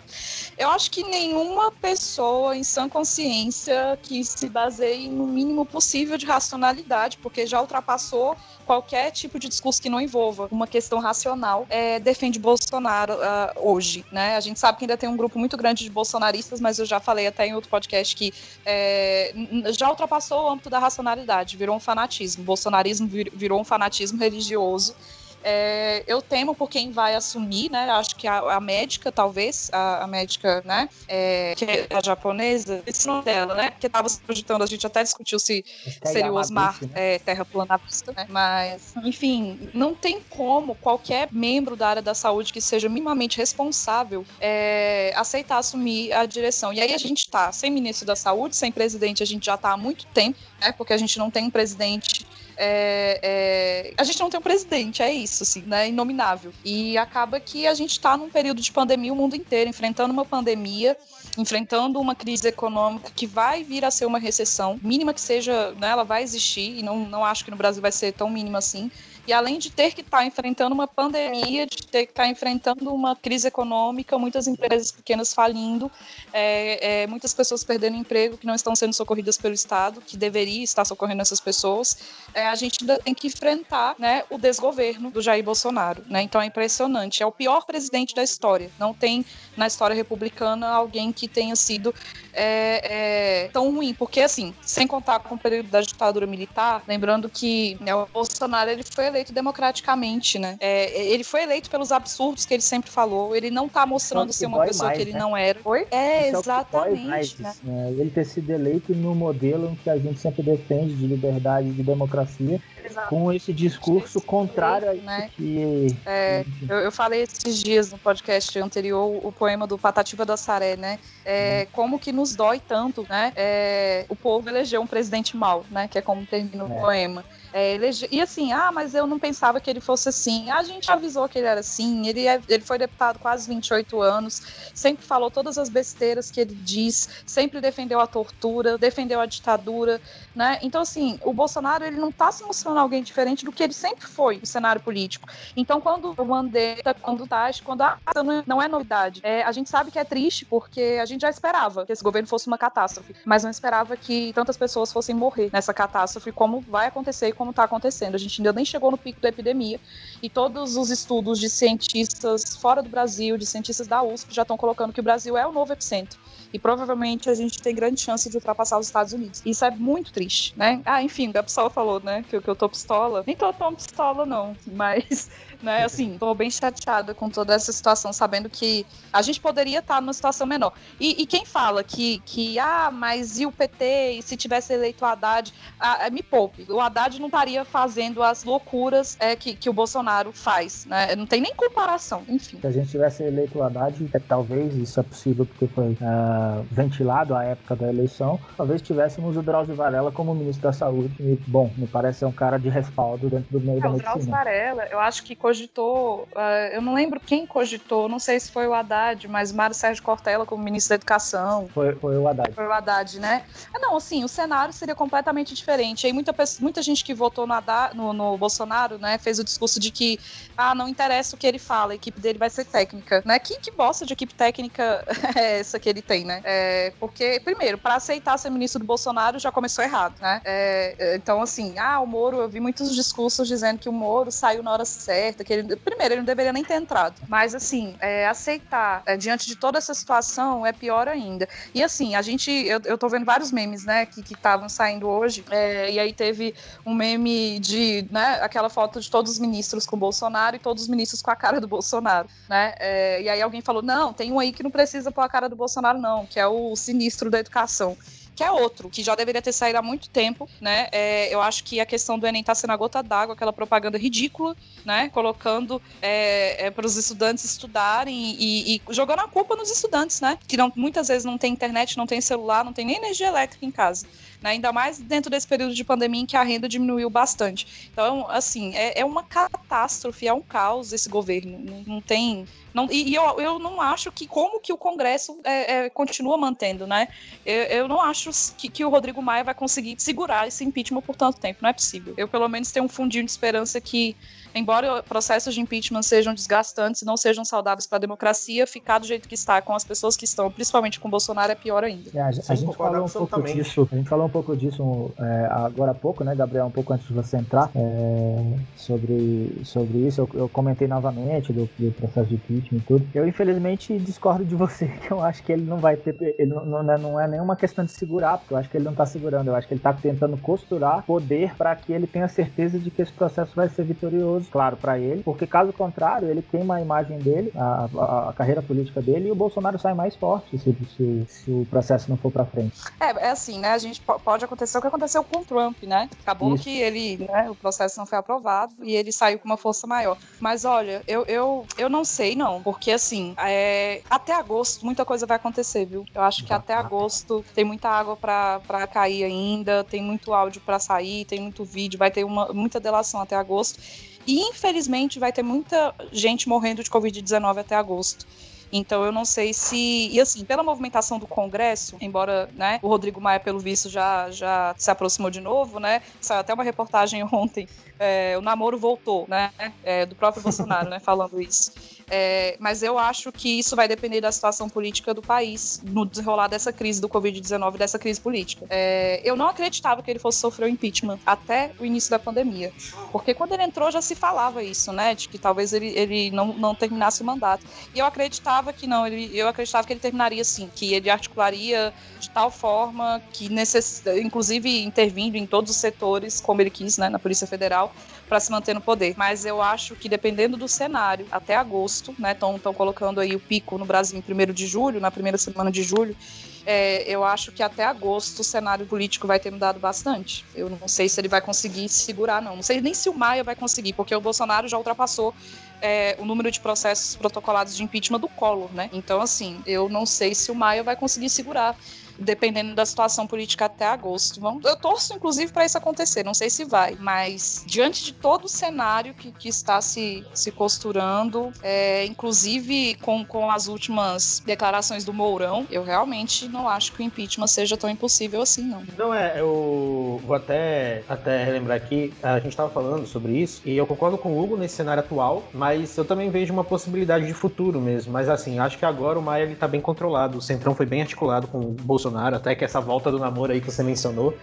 Eu acho que nenhuma pessoa em sã consciência que se baseie no mínimo possível de racionalidade, porque já ultrapassou qualquer tipo de discurso que não envolva uma questão racional, é, defende Bolsonaro uh, hoje, né? A gente sabe que ainda tem um grupo muito grande de bolsonaristas, mas eu já falei até em outro podcast que é, já ultrapassou o âmbito da racionalidade, virou um fanatismo. O bolsonarismo virou um fanatismo religioso É, eu temo por quem vai assumir, né? Acho que a, a médica, talvez, a, a médica, né? É, que é a japonesa, esse nome dela, né? Que estava se projetando, a gente até discutiu se seria o Osmar né? é, terraplanavista, né? Mas, enfim, não tem como qualquer membro da área da saúde que seja minimamente responsável é, aceitar assumir a direção. E aí a gente está sem ministro da saúde, sem presidente, a gente já está há muito tempo, né? Porque a gente não tem um presidente é, é, a gente não tem um presidente, é isso, assim, né? Inominável. E acaba que a gente está num período de pandemia o mundo inteiro, enfrentando uma pandemia, enfrentando uma crise econômica que vai vir a ser uma recessão, mínima que seja, né? Ela vai existir, e não, não acho que no Brasil vai ser tão mínima assim. E além de ter que estar tá enfrentando uma pandemia, de ter que estar tá enfrentando uma crise econômica, muitas empresas pequenas falindo, é, é, muitas pessoas perdendo emprego que não estão sendo socorridas pelo Estado, que deveria estar socorrendo essas pessoas, é, a gente ainda tem que enfrentar né, o desgoverno do Jair Bolsonaro. Né? Então é impressionante. É o pior presidente da história. Não tem na história republicana alguém que tenha sido é, é, tão ruim. Porque, assim, sem contar com o período da ditadura militar, lembrando que né, o Bolsonaro ele foi eleito democraticamente, né? É, ele foi eleito pelos absurdos que ele sempre falou. Ele não tá mostrando ser uma pessoa mais, que ele né? não era. Foi? É, Isso exatamente. É mais, né? né? Ele ter sido eleito no modelo que a gente sempre defende de liberdade e de democracia, Exato. com esse discurso esse contrário a isso né? que. É, eu, eu, falei esses dias no podcast anterior o poema do Patativa da Saré, né? É, hum. Como que nos dói tanto, né? É, o povo elegeu um presidente mau, né? Que é como termina o é. poema. É. E assim, ah, mas eu não pensava que ele fosse assim. A gente avisou que ele era assim. Ele, é... ele foi deputado quase 28 anos, sempre falou todas as besteiras que ele diz, sempre defendeu a tortura, defendeu a ditadura, né? Então, assim, o Bolsonaro ele não está se mostrando alguém diferente do que ele sempre foi no cenário político. Então, quando o Mandetta, quando o Tati, quando a não é novidade. É, a gente sabe que é triste porque a gente já esperava que esse governo fosse uma catástrofe, mas não esperava que tantas pessoas fossem morrer nessa catástrofe como vai acontecer e como está acontecendo. A gente ainda nem chegou no pico da epidemia e todos os estudos de cientistas fora do Brasil, de cientistas da USP, já estão colocando que o Brasil é o novo epicentro e provavelmente a gente tem grande chance de ultrapassar os Estados Unidos. Isso é muito triste, né? Ah, enfim, a pessoa falou, né, que, que eu tô pistola. Nem tô tão pistola, não, mas né? Assim, tô bem chateada com toda essa situação, sabendo que a gente poderia estar numa situação menor. E, e quem fala que, que, ah, mas e o PT, e se tivesse eleito o Haddad, ah, me poupe, o Haddad não estaria fazendo as loucuras é, que, que o Bolsonaro faz, né? Não tem nem comparação, enfim. Se a gente tivesse eleito o Haddad, é, talvez, isso é possível porque foi uh, ventilado à época da eleição, talvez tivéssemos o Drauzio Varela como ministro da Saúde, e, bom, me parece ser um cara de respaldo dentro do meio é, da medicina. O Drauzio Varela, eu acho que cogitou, uh, eu não lembro quem cogitou, não sei se foi o Haddad, mas Mário Sérgio Cortella como ministro da Educação. Foi, foi o Haddad. Foi o Haddad, né? Ah, não, assim, o cenário seria completamente diferente. Aí muita, muita gente que votou no, Haddad, no, no Bolsonaro, né, fez o discurso de que, ah, não interessa o que ele fala, a equipe dele vai ser técnica, né? Que, que bosta de equipe técnica é essa que ele tem, né? É, porque, primeiro, para aceitar ser ministro do Bolsonaro já começou errado, né? É, é, então, assim, ah, o Moro, eu vi muitos discursos dizendo que o Moro saiu na hora certa, que ele, primeiro, ele não deveria nem ter entrado. Mas, assim, é, aceitar é, diante de toda essa situação é pior ainda. E, assim, a gente, eu, eu tô vendo vários memes, né, que estavam saindo hoje, é, e aí teve um meme de, né, aquela foto de todos os ministros com Bolsonaro e todos os ministros com a cara do Bolsonaro, né, é, e aí alguém falou, não, tem um aí que não precisa pôr a cara do Bolsonaro, não, que é o sinistro da educação que é outro, que já deveria ter saído há muito tempo, né? É, eu acho que a questão do Enem está sendo a gota d'água, aquela propaganda ridícula, né? Colocando é, é, para os estudantes estudarem e, e, jogando a culpa nos estudantes, né? Que não, muitas vezes não tem internet, não tem celular, não tem nem energia elétrica em casa. Né? Ainda mais dentro desse período de pandemia em que a renda diminuiu bastante. Então, assim, é, é uma catástrofe, é um caos esse governo. Não, não tem. Não, e, e eu, eu não acho que como que o Congresso é, é, continua mantendo, né? Eu, eu não acho que, que o Rodrigo Maia vai conseguir segurar esse impeachment por tanto tempo. Não é possível. Eu, pelo menos, tenho um fundinho de esperança que embora processos de impeachment sejam desgastantes e não sejam saudáveis para a democracia, ficar do jeito que está com as pessoas que estão, principalmente com Bolsonaro, é pior ainda. É, a, a gente falou um pouco disso, a gente falou um pouco disso é, agora há pouco, né, Gabriel? Um pouco antes de você entrar é, sobre, sobre isso. Eu, eu comentei novamente do, do, processo de impeachment e tudo. Eu, infelizmente, discordo de você, que eu acho que ele não vai ter. Ele não, não, é, não é nenhuma questão de segurar, porque eu acho que ele não tá segurando. Eu acho que ele tá tentando costurar poder para que ele tenha certeza de que esse processo vai ser vitorioso, claro, para ele, porque caso contrário, ele queima a imagem dele, a, a, a carreira política dele, e o Bolsonaro sai mais forte se, se, se o processo não for para frente. É, é assim, né? A gente pode acontecer o que aconteceu com o Trump, né? Acabou Isso. que ele, né, o processo não foi aprovado e ele saiu com uma força maior. Mas olha, eu, eu, eu não sei, não, porque assim, é, até agosto muita coisa vai acontecer, viu? Eu acho que até agosto tem muita água para cair ainda, tem muito áudio para sair, tem muito vídeo, vai ter uma, muita delação até agosto. E infelizmente vai ter muita gente morrendo de Covid-19 até agosto. Então eu não sei se. E assim, pela movimentação do Congresso, embora né, o Rodrigo Maia, pelo visto, já, já se aproximou de novo, né? Saiu até uma reportagem ontem. É, o namoro voltou, né? É, do próprio Bolsonaro, né? Falando isso. É, mas eu acho que isso vai depender da situação política do país no desenrolar dessa crise do Covid-19, dessa crise política. É, eu não acreditava que ele fosse sofrer o impeachment até o início da pandemia. Porque quando ele entrou já se falava isso, né? De que talvez ele, ele não, não terminasse o mandato. E eu acreditava que não, ele, eu acreditava que ele terminaria sim, que ele articularia de tal forma que necessita, inclusive intervindo em todos os setores, como ele quis, né, na Polícia Federal, para se manter no poder. Mas eu acho que dependendo do cenário, até agosto, né? Estão colocando aí o pico no Brasil em 1 de julho, na primeira semana de julho. É, eu acho que até agosto o cenário político vai ter mudado bastante. Eu não sei se ele vai conseguir segurar, não. Não sei nem se o Maia vai conseguir, porque o Bolsonaro já ultrapassou é, o número de processos protocolados de impeachment do Collor, né? Então, assim, eu não sei se o Maia vai conseguir segurar dependendo da situação política até agosto. Eu torço, inclusive, para isso acontecer. Não sei se vai, mas diante de todo o cenário que, que está se, se costurando, é, inclusive com, com as últimas declarações do Mourão, eu realmente não acho que o impeachment seja tão impossível assim, não. Não é, eu vou até, até relembrar aqui, a gente estava falando sobre isso, e eu concordo com o Hugo nesse cenário atual, mas eu também vejo uma possibilidade de futuro mesmo. Mas assim, acho que agora o Maia está bem controlado, o Centrão foi bem articulado com o Bolsonaro Bolsonaro, até que essa volta do namoro aí que você mencionou,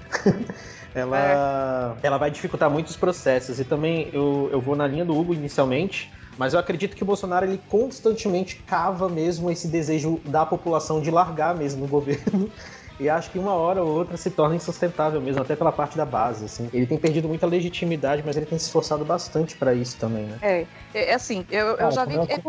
ela, é. ela vai dificultar muitos processos. E também eu, eu vou na linha do Hugo inicialmente, mas eu acredito que o Bolsonaro ele constantemente cava mesmo esse desejo da população de largar mesmo o governo. E acho que uma hora ou outra se torna insustentável mesmo, até pela parte da base. Assim. Ele tem perdido muita legitimidade, mas ele tem se esforçado bastante para isso também, né? É, é assim, eu, eu já vi que é,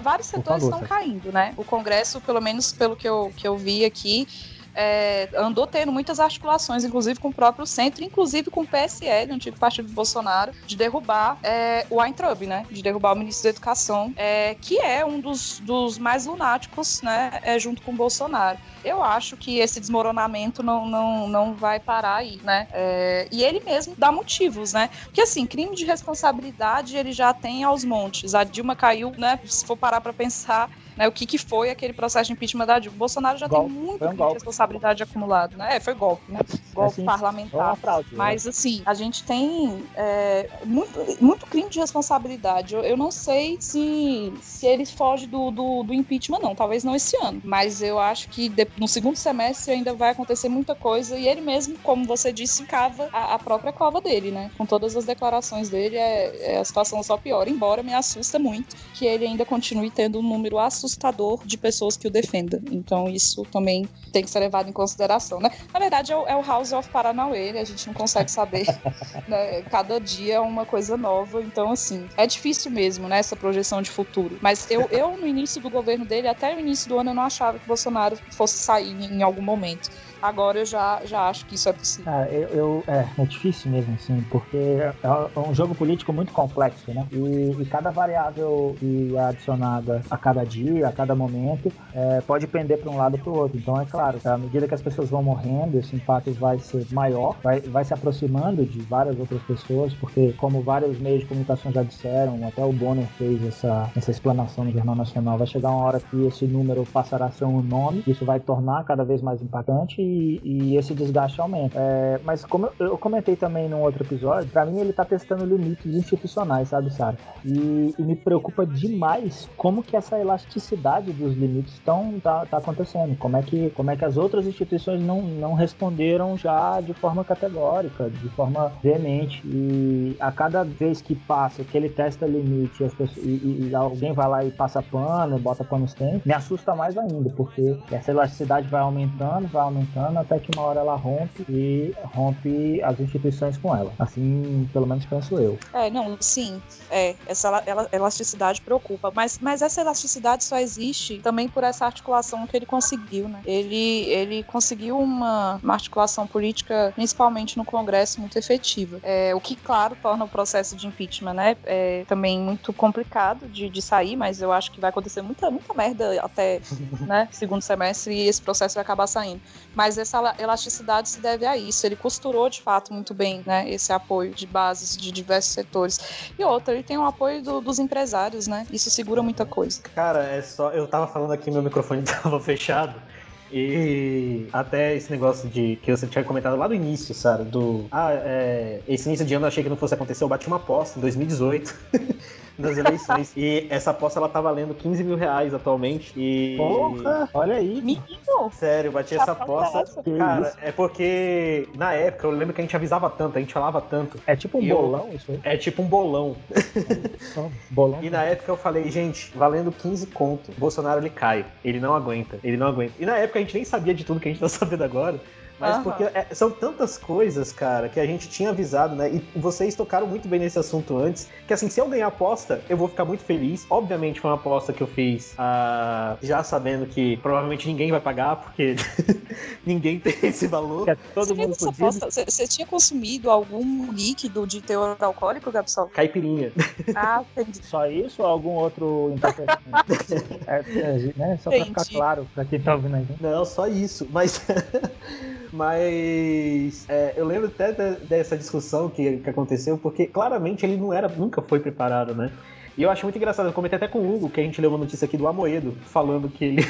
vários setores estão caindo, né? O Congresso, pelo menos pelo que eu, que eu vi aqui, é, andou tendo muitas articulações, inclusive com o próprio centro, inclusive com o PSL, o antigo partido do Bolsonaro, de derrubar é, o Weintraub, né? De derrubar o ministro da Educação, é, que é um dos, dos mais lunáticos, né? É, junto com o Bolsonaro. Eu acho que esse desmoronamento não, não, não vai parar aí, né? É, e ele mesmo dá motivos, né? Porque assim, crime de responsabilidade ele já tem aos montes. A Dilma caiu, né? Se for parar para pensar né, o que, que foi aquele processo de impeachment da Dilma. O Bolsonaro já golpe. tem muito um responsabilidade acumulada, né? É, foi golpe, né? Golpe assim, parlamentar. Fraude, né? Mas, assim, a gente tem é, muito, muito crime de responsabilidade. Eu, eu, não sei se, se ele foge do, do, do, impeachment, não. Talvez não esse ano. Mas eu acho que de, no segundo semestre ainda vai acontecer muita coisa. E ele mesmo, como você disse, cava a, a própria cova dele, né? Com todas as declarações dele, é, é a situação só pior. Embora me assusta muito que ele ainda continue tendo um número assustador assustador de pessoas que o defendam. Então isso também tem que ser levado em consideração, né? Na verdade é o, é o House of Paranauê, a gente não consegue saber, né? Cada dia é uma coisa nova, então assim, é difícil mesmo, né, essa projeção de futuro. Mas eu, eu no início do governo dele, até o início do ano, eu não achava que Bolsonaro fosse sair em algum momento. Agora eu já, já acho que isso é possível. Ah, eu, eu, é, é difícil mesmo, assim, porque é um jogo político muito complexo, né? E, e cada variável que é adicionada a cada dia, a cada momento, é, pode pender para um lado ou para o outro. Então, é claro, à medida que as pessoas vão morrendo, esse impacto vai ser maior, vai, vai se aproximando de várias outras pessoas, porque, como vários meios de comunicação já disseram, até o Bonner fez essa, essa explanação no Jornal Nacional, vai chegar uma hora que esse número passará a ser um nome, isso vai tornar cada vez mais impactante e, esse desgaste aumenta. É, mas como eu comentei também num outro episódio, para mim ele tá testando limites institucionais, sabe, Sara? E, e, me preocupa demais como que essa elasticidade dos limites estão tá, tá, acontecendo. Como é que como é que as outras instituições não, não responderam já de forma categórica, de forma veemente. E a cada vez que passa, que ele testa limite pessoas, e, e alguém vai lá e passa pano, bota pano tem, me assusta mais ainda, porque essa elasticidade vai aumentando, vai aumentando, até que uma hora ela rompe e rompe as instituições com ela. Assim, pelo menos penso eu. É, não, sim. É, essa elasticidade preocupa. Mas, mas essa elasticidade só existe também por essa articulação que ele conseguiu, né? Ele, ele conseguiu uma, uma articulação política, principalmente no Congresso, muito efetiva. É, o que, claro, torna o processo de impeachment, né? É, também muito complicado de, de sair, mas eu acho que vai acontecer muita, muita merda até né, segundo semestre e esse processo vai acabar saindo. Mas essa elasticidade se deve a isso. Ele costurou de fato muito bem né, esse apoio de bases de diversos setores. E outra, ele tem o apoio do, dos empresários, né? Isso segura muita coisa. Cara, é só. Eu tava falando aqui, meu microfone tava fechado. E até esse negócio de que você tinha comentado lá no início, sabe? Do. Ah, é, esse início de ano eu achei que não fosse acontecer. Eu bati uma aposta em 2018. das eleições. e essa aposta ela tá valendo 15 mil reais atualmente. E. Porra! Olha aí. Menino! Sério, bati essa aposta. Cara, é porque na época eu lembro que a gente avisava tanto, a gente falava tanto. É tipo um bolão eu... isso aí? É tipo um bolão. bolão. E na época eu falei, gente, valendo 15 conto, Bolsonaro ele cai. Ele não aguenta. Ele não aguenta. E na época a gente nem sabia de tudo que a gente tá sabendo agora. Mas uhum. porque é, são tantas coisas, cara, que a gente tinha avisado, né? E vocês tocaram muito bem nesse assunto antes. Que assim, se eu ganhar a aposta, eu vou ficar muito feliz. Obviamente foi uma aposta que eu fiz uh, já sabendo que provavelmente ninguém vai pagar, porque ninguém tem esse valor. É todo você mundo aposta, você, você tinha consumido algum líquido de teor alcoólico, Gabsol? Caipirinha. Ah, entendi. Só isso ou algum outro é, é, né? Só entendi. pra ficar claro pra quem tá ouvindo aí. Não, só isso. Mas. Mas é, eu lembro até dessa discussão que, que aconteceu, porque claramente ele não era, nunca foi preparado, né? E eu acho muito engraçado, eu comentei até com o Hugo, que a gente leu uma notícia aqui do Amoedo, falando que ele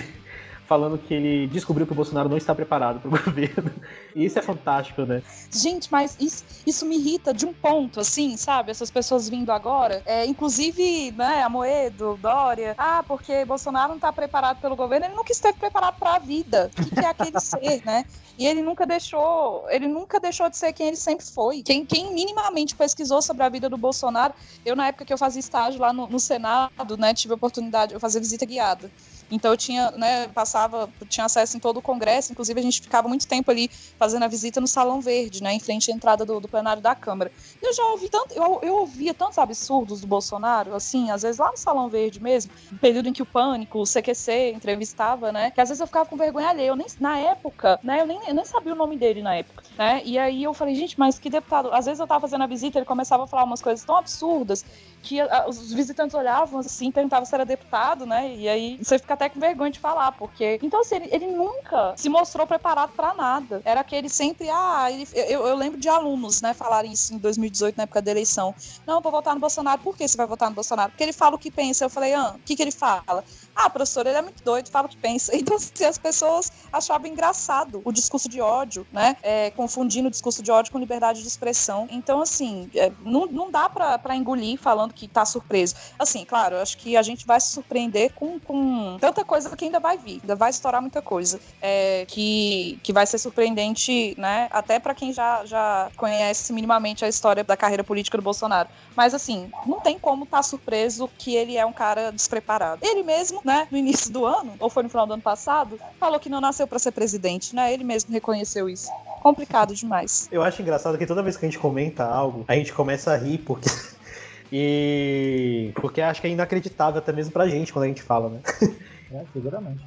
falando que ele descobriu que o Bolsonaro não está preparado para o governo. E isso é fantástico, né? Gente, mas isso, isso me irrita de um ponto, assim, sabe? Essas pessoas vindo agora, é, inclusive, né, Amoedo, Dória, ah, porque Bolsonaro não está preparado pelo governo, ele nunca esteve preparado para a vida. O que é aquele ser, né? E ele nunca deixou, ele nunca deixou de ser quem ele sempre foi. Quem, quem minimamente pesquisou sobre a vida do Bolsonaro, eu na época que eu fazia estágio lá no, no Senado, né, tive a oportunidade, eu fazia visita guiada. Então eu tinha, né, passava, tinha acesso em todo o congresso, inclusive a gente ficava muito tempo ali fazendo a visita no Salão Verde, né, em frente à entrada do, do plenário da Câmara. Eu já ouvi tanto, eu, eu ouvia tantos absurdos do Bolsonaro, assim, às vezes lá no Salão Verde mesmo, período em que o Pânico, o CQC entrevistava, né, que às vezes eu ficava com vergonha alheia, eu nem, na época, né, eu nem, eu nem sabia o nome dele na época, né, e aí eu falei, gente, mas que deputado, às vezes eu tava fazendo a visita, ele começava a falar umas coisas tão absurdas que os visitantes olhavam assim, perguntavam se era deputado, né, e aí você fica até com vergonha de falar, porque. Então, assim, ele, ele nunca se mostrou preparado para nada. Era que ele sempre. Ah, ele, eu, eu, lembro de alunos, né, falarem isso em 2018, na época da eleição. Não, vou votar no Bolsonaro. Por que você vai votar no Bolsonaro? Porque ele fala o que pensa. Eu falei, ah, o que, que ele fala? Ah, professor, ele é muito doido, fala o que pensa. Então, assim, as pessoas achavam engraçado o discurso de ódio, né? É, confundindo o discurso de ódio com liberdade de expressão. Então, assim, é, não, não dá para engolir falando que tá surpreso. Assim, claro, acho que a gente vai se surpreender com, com tanta coisa que ainda vai vir, ainda vai estourar muita coisa. É, que, que vai ser surpreendente, né? Até para quem já, já conhece minimamente a história da carreira política do Bolsonaro. Mas, assim, não tem como estar tá surpreso que ele é um cara despreparado. Ele mesmo né, no início do ano, ou foi no final do ano passado, falou que não nasceu para ser presidente, né? Ele mesmo reconheceu isso. Complicado demais. Eu acho engraçado que toda vez que a gente comenta algo, a gente começa a rir porque e porque acho que é inacreditável até mesmo pra gente quando a gente fala, né? É, seguramente.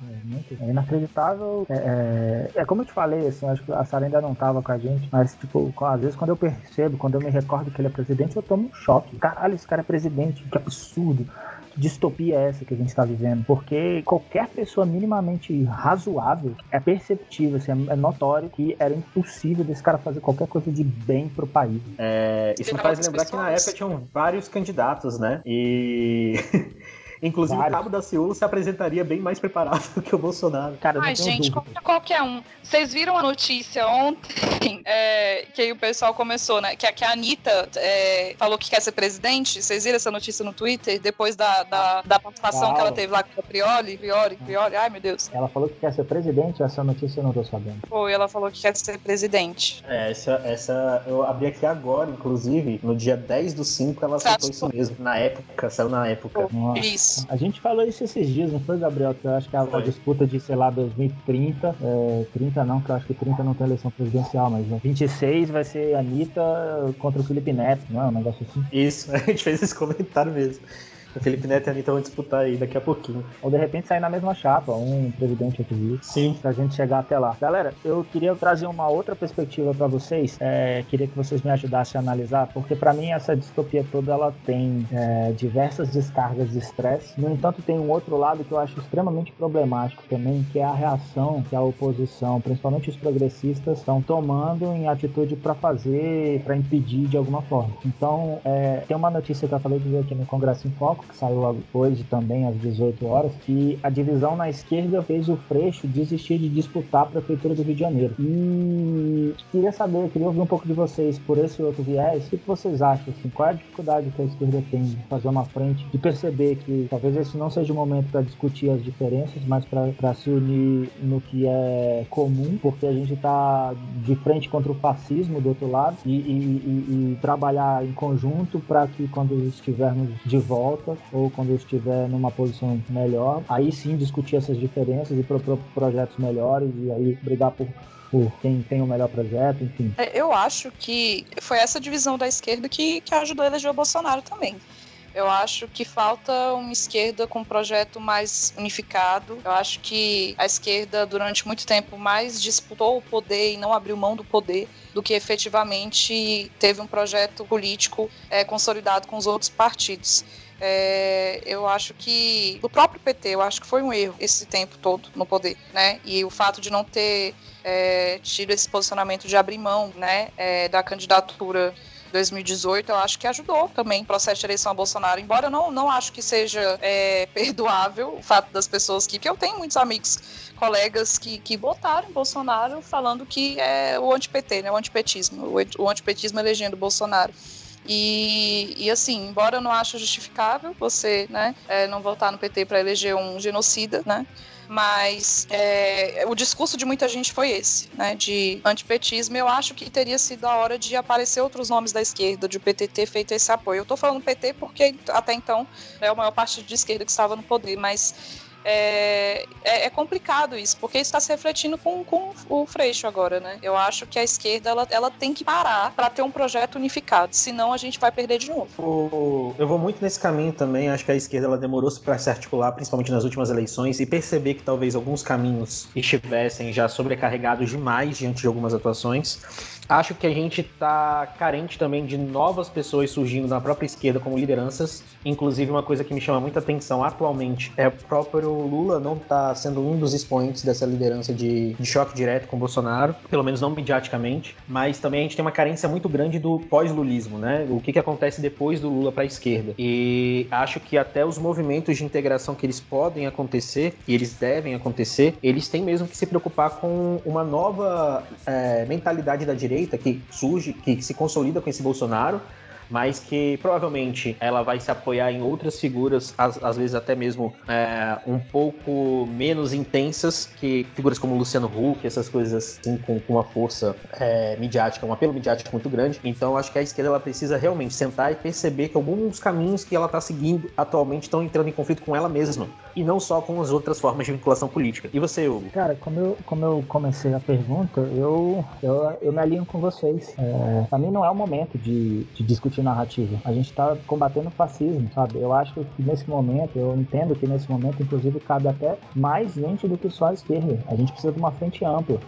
É, é inacreditável. É, é, é, como eu te falei, assim, acho que a Sara ainda não tava com a gente, mas, tipo, às vezes quando eu percebo, quando eu me recordo que ele é presidente, eu tomo um choque. Caralho, esse cara é presidente, que absurdo distopia é essa que a gente está vivendo? Porque qualquer pessoa minimamente razoável é perceptível, assim, é notório que era impossível desse cara fazer qualquer coisa de bem pro país. É, isso me faz lembrar que na época tinham vários candidatos, né? E Inclusive, Vários. o Cabo da Ciolo se apresentaria bem mais preparado do que o Bolsonaro. Cara, Ai, gente, qualquer, qualquer um. Vocês viram a notícia ontem é, que aí o pessoal começou, né? Que, que a Anitta é, falou que quer ser presidente. Vocês viram essa notícia no Twitter? Depois da, da, da participação que ela teve lá com a Prioli? Prioli, Prioli, ai meu Deus. Ela falou que quer ser presidente, essa notícia eu não tô sabendo. Foi, ela falou que quer ser presidente. É, essa, essa eu abri aqui agora, inclusive, no dia 10 do 5 ela aceitou isso mesmo. Na época, saiu na época. Nossa. A gente falou isso esses dias, não foi, Gabriel? Que eu acho que a, a disputa de, sei lá, 2030, é, 30 não, que eu acho que 30 não tem eleição presidencial, mas 26 vai ser a Anitta contra o Felipe Neto, não é um negócio assim? Isso, a gente fez esse comentário mesmo. O Felipe Neto e a Anitta vão disputar aí daqui a pouquinho. Ou de repente sair na mesma chapa, um presidente outro vice. Sim. Pra gente chegar até lá. Galera, eu queria trazer uma outra perspectiva para vocês. É, queria que vocês me ajudassem a analisar, porque para mim essa distopia toda ela tem é, diversas descargas de estresse. No entanto, tem um outro lado que eu acho extremamente problemático também, que é a reação que a oposição, principalmente os progressistas, estão tomando em atitude para fazer, para impedir de alguma forma. Então, é, tem uma notícia que eu acabei de ver aqui no Congresso em Foco que saiu hoje também às 18 horas, que a divisão na esquerda fez o Freixo desistir de disputar a Prefeitura do Rio de Janeiro. E queria saber, queria ouvir um pouco de vocês por esse outro viés. O que vocês acham? Assim, qual é a dificuldade que a esquerda tem de fazer uma frente, de perceber que talvez esse não seja o momento para discutir as diferenças, mas para se unir no que é comum, porque a gente está de frente contra o fascismo do outro lado e, e, e, e trabalhar em conjunto para que quando estivermos de volta ou quando estiver numa posição melhor, aí sim discutir essas diferenças e propor projetos melhores e aí brigar por por quem tem o melhor projeto, enfim. É, eu acho que foi essa divisão da esquerda que, que ajudou a eleger o Bolsonaro também. Eu acho que falta uma esquerda com um projeto mais unificado. Eu acho que a esquerda, durante muito tempo, mais disputou o poder e não abriu mão do poder do que efetivamente teve um projeto político é, consolidado com os outros partidos. É, eu acho que o próprio PT, eu acho que foi um erro esse tempo todo no poder, né? E o fato de não ter é, tido esse posicionamento de abrir mão, né, é, da candidatura 2018, eu acho que ajudou também o processo de eleição a Bolsonaro. Embora eu não, não acho que seja é, perdoável o fato das pessoas que. Porque eu tenho muitos amigos, colegas que, que votaram em Bolsonaro falando que é o anti-PT, né? O antipetismo. O, o antipetismo elegendo Bolsonaro. E, e assim, embora eu não ache justificável você né, é, não votar no PT para eleger um genocida, né? mas é, o discurso de muita gente foi esse, né, de antipetismo. Eu acho que teria sido a hora de aparecer outros nomes da esquerda, de o PT ter feito esse apoio. Eu estou falando PT porque até então é o maior partido de esquerda que estava no poder, mas é, é, é, complicado isso, porque está se refletindo com, com o Freixo agora, né? Eu acho que a esquerda ela, ela tem que parar para ter um projeto unificado, senão a gente vai perder de novo. Eu vou muito nesse caminho também. Acho que a esquerda ela demorou para se articular, principalmente nas últimas eleições, e perceber que talvez alguns caminhos estivessem já sobrecarregados demais diante de algumas atuações. Acho que a gente está carente também de novas pessoas surgindo na própria esquerda como lideranças. Inclusive, uma coisa que me chama muita atenção atualmente é o próprio Lula não está sendo um dos expoentes dessa liderança de, de choque direto com Bolsonaro, pelo menos não mediaticamente. Mas também a gente tem uma carência muito grande do pós-lulismo, né? O que, que acontece depois do Lula para a esquerda. E acho que até os movimentos de integração que eles podem acontecer, e eles devem acontecer, eles têm mesmo que se preocupar com uma nova é, mentalidade da direita que surge, que se consolida com esse Bolsonaro, mas que provavelmente ela vai se apoiar em outras figuras, às, às vezes até mesmo é, um pouco menos intensas, que figuras como Luciano Huck, essas coisas assim, com, com uma força é, midiática, um apelo midiático muito grande. Então acho que a esquerda ela precisa realmente sentar e perceber que alguns caminhos que ela está seguindo atualmente estão entrando em conflito com ela mesma, e não só com as outras formas de vinculação política. E você, Hugo? Cara, como eu, como eu comecei a pergunta, eu, eu, eu me alinho com vocês. É, pra mim não é o momento de, de discutir narrativa. A gente está combatendo o fascismo, sabe? Eu acho que nesse momento, eu entendo que nesse momento, inclusive, cabe até mais gente do que só a esquerda. A gente precisa de uma frente ampla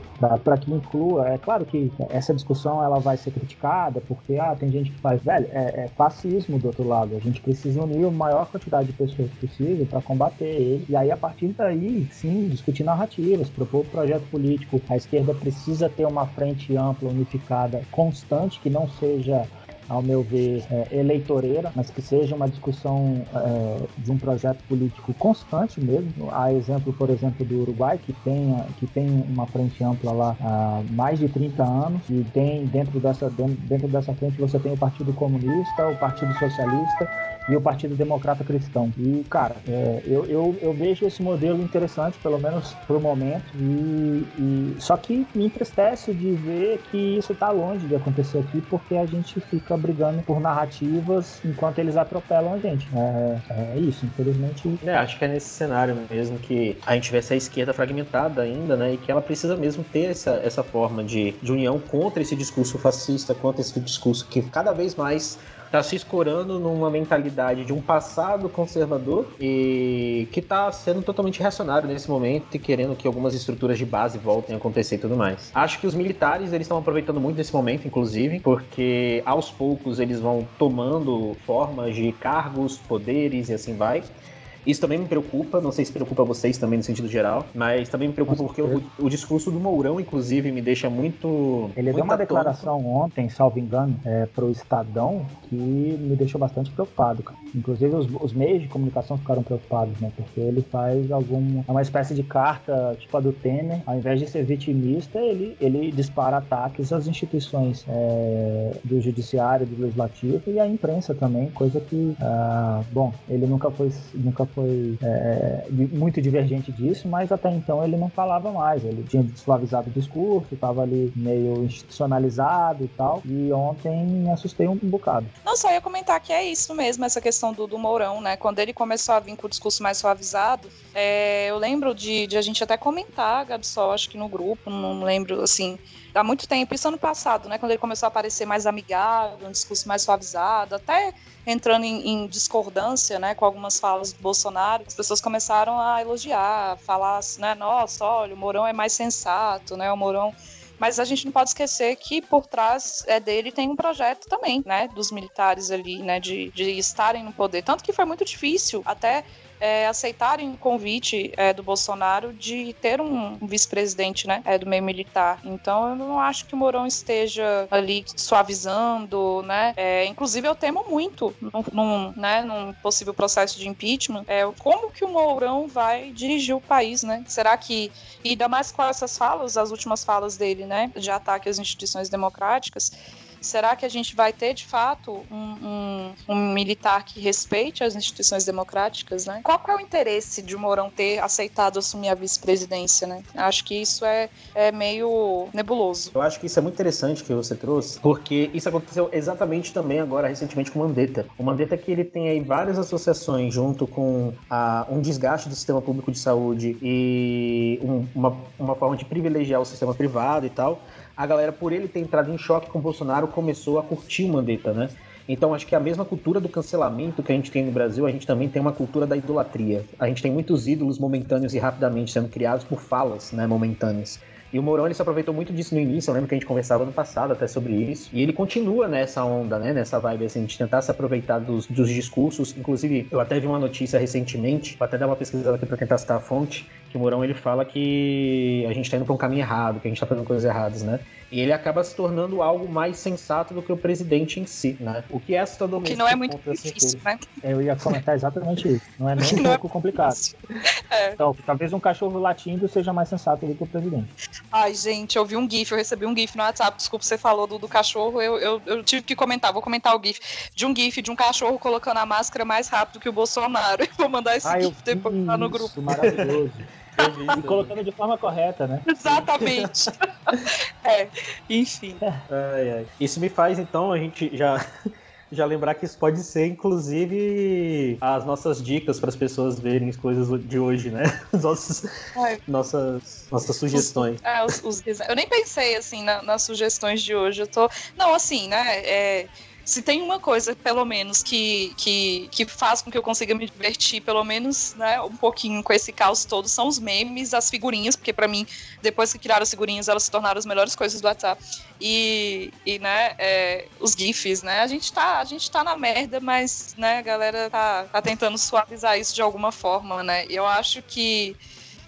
para que inclua. É claro que essa discussão ela vai ser criticada porque ah, tem gente que faz, velho, é, é fascismo do outro lado. A gente precisa unir a maior quantidade de pessoas possível para combater ele. E aí, a partir daí, sim, discutir narrativas, propor projeto político. A esquerda precisa ter uma frente ampla, unificada, constante, que não seja ao meu ver, é, eleitoreira, mas que seja uma discussão é, de um projeto político constante mesmo. Há exemplo, por exemplo, do Uruguai, que tem, que tem uma frente ampla lá há mais de 30 anos, e tem dentro dessa, dentro dessa frente você tem o Partido Comunista, o Partido Socialista, e o Partido Democrata Cristão. E, cara, é, eu, eu, eu, vejo esse modelo interessante, pelo menos por momento, e, e, só que me entristece de ver que isso está longe de acontecer aqui, porque a gente fica brigando por narrativas enquanto eles atropelam a gente. É, é isso, infelizmente. É, acho que é nesse cenário mesmo que a gente vê essa esquerda fragmentada ainda, né, e que ela precisa mesmo ter essa, essa forma de, de união contra esse discurso fascista, contra esse discurso que cada vez mais está se escorando numa mentalidade de um passado conservador e que está sendo totalmente reacionário nesse momento e querendo que algumas estruturas de base voltem a acontecer e tudo mais. Acho que os militares eles estão aproveitando muito desse momento, inclusive, porque aos poucos eles vão tomando formas de cargos, poderes e assim vai. Isso também me preocupa, não sei se preocupa vocês também no sentido geral, mas também me preocupa porque o, o, discurso do Mourão, inclusive, me deixa muito. Ele deu uma declaração ontem, salvo engano, é, pro Estadão, que me deixou bastante preocupado, cara. Inclusive os, os, meios de comunicação ficaram preocupados, né? Porque ele faz algum. É uma espécie de carta, tipo a do Temer, ao invés de ser vitimista, ele, ele dispara ataques às instituições é, do judiciário, do legislativo e à imprensa também, coisa que, ah, bom, ele nunca foi. Nunca foi é, muito divergente disso, mas até então ele não falava mais. Ele tinha suavizado o discurso, estava ali meio institucionalizado e tal. E ontem me assustei um, bocado. Não, só ia comentar que é isso mesmo, essa questão do, do Mourão, né? Quando ele começou a vir com o discurso mais suavizado, é, eu lembro de, de, a gente até comentar, Gabsol, acho que no grupo, não lembro, assim, há muito tempo, isso ano passado, né? Quando ele começou a aparecer mais amigável, um discurso mais suavizado, até entrando em, em, discordância, né, com algumas falas do Bolsonaro, as pessoas começaram a elogiar, falar assim, né, nossa, olha, o Mourão é mais sensato, né, o Mourão mas a gente não pode esquecer que por trás é, dele tem um projeto também, né, dos militares ali, né, de, de estarem no poder. Tanto que foi muito difícil até é, aceitarem o convite é, do Bolsonaro de ter um, vice-presidente né, é, do meio militar. Então eu não acho que o Mourão esteja ali suavizando, né? É, inclusive eu temo muito num, num, né, num possível processo de impeachment, é, como que o Mourão vai dirigir o país, né? Será que, e ainda mais com essas falas, as últimas falas dele, né, de ataque às instituições democráticas, Será que a gente vai ter, de fato, um, um, um militar que respeite as instituições democráticas, né? Qual é o interesse de Mourão ter aceitado assumir a vice-presidência, né? Acho que isso é, é meio nebuloso. Eu acho que isso é muito interessante que você trouxe, porque isso aconteceu exatamente também agora, recentemente, com o Mandetta. O Mandetta que ele tem aí várias associações junto com a, um desgaste do sistema público de saúde e um, uma, uma forma de privilegiar o sistema privado e tal a galera, por ele ter entrado em choque com o Bolsonaro, começou a curtir o Mandetta, né? Então, acho que a mesma cultura do cancelamento que a gente tem no Brasil, a gente também tem uma cultura da idolatria. A gente tem muitos ídolos momentâneos e rapidamente sendo criados por falas né, momentâneas. E o Mourão ele se aproveitou muito disso no início, eu lembro que a gente conversava no passado até sobre isso. E ele continua nessa onda, né, nessa vibe assim, de tentar se aproveitar dos, dos discursos. Inclusive, eu até vi uma notícia recentemente, vou até dar uma pesquisada aqui para tentar citar a fonte, que o Mourão ele fala que a gente está indo para um caminho errado, que a gente está fazendo coisas erradas, né? E ele acaba se tornando algo mais sensato do que o presidente em si, né? O que é assustador Que não é muito difícil, né? Eu ia comentar exatamente isso. Não é nem um pouco é complicado. É. Então, talvez um cachorro latindo seja mais sensato do que o presidente. Ai, gente, eu vi um GIF, eu recebi um GIF no WhatsApp, desculpa, você falou do, do cachorro, eu, eu, eu tive que comentar, vou comentar o GIF de um GIF de um cachorro colocando a máscara mais rápido que o Bolsonaro. Eu vou mandar esse Ai, GIF depois lá no grupo. Maravilhoso. E colocando de forma correta, né? Exatamente. é, enfim. Ai, ai. Isso me faz, então, a gente já já lembrar que isso pode ser, inclusive, as nossas dicas para as pessoas verem as coisas de hoje, né? As nossas, nossas, nossas sugestões. Os, é, os, os, eu nem pensei, assim, na, nas sugestões de hoje. Eu tô... Não, assim, né? É se tem uma coisa, pelo menos, que, que, que faz com que eu consiga me divertir, pelo menos, né, um pouquinho com esse caos todo, são os memes, as figurinhas, porque para mim, depois que criaram as figurinhas, elas se tornaram as melhores coisas do WhatsApp. E, e né, é, os GIFs, né? A gente, tá, a gente tá na merda, mas, né, a galera tá, tá tentando suavizar isso de alguma forma, né? Eu acho que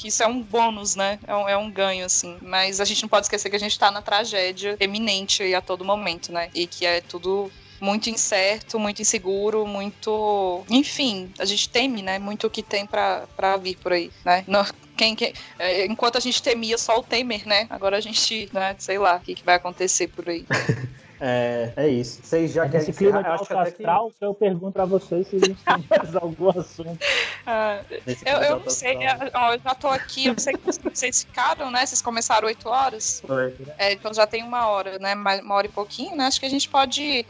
que isso é um bônus, né? É um, é um, ganho, assim. Mas a gente não pode esquecer que a gente tá na tragédia eminente a todo momento, né? E que é tudo muito incerto, muito inseguro, muito. Enfim, a gente teme, né? Muito o que tem para vir por aí, né? Não, quem, quem, é, enquanto a gente temia só o Temer, né? Agora a gente, né, sei lá, o que, que vai acontecer por aí. É, é isso. Vocês já querem Esse clima de alto astral, que... eu pergunto pra vocês se gente tem mais algum assunto. Ah, eu, eu não sei, eu, ó, eu já tô aqui, eu sei que vocês ficaram, né? Vocês começaram 8 horas. Foi. É, então já tem uma hora, né? Uma hora e pouquinho, né? Acho que a gente pode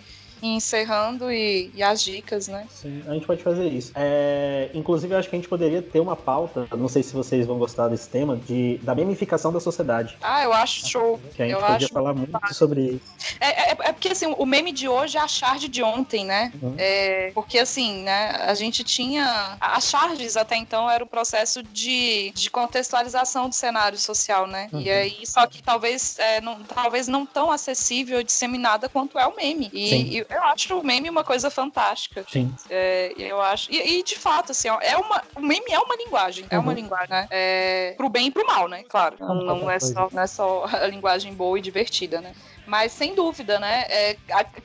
encerrando e, e, as dicas, né? Sim, a gente pode fazer isso. É, inclusive, eu acho que a gente poderia ter uma pauta, não sei se vocês vão gostar desse tema, de, da memificação da sociedade. Ah, eu acho show. Que a gente eu podia falar muito sobre isso. É, é, é, porque, assim, o meme de hoje é a charge de ontem, né? Uhum. É, porque, assim, né, a gente tinha... As charges, até então, era o processo de, de contextualização do cenário social, né? Uhum. E aí, só que talvez, é, não, talvez não tão acessível e disseminada quanto é o meme. E, e eu acho o meme uma coisa fantástica. Sim. É, eu acho. E, e, de fato, assim, é uma. O meme é uma linguagem. É uma uhum. linguagem, né? É, pro bem e pro mal, né? Claro. Não, não, é só, não é só a linguagem boa e divertida, né? Mas sem dúvida, né? É,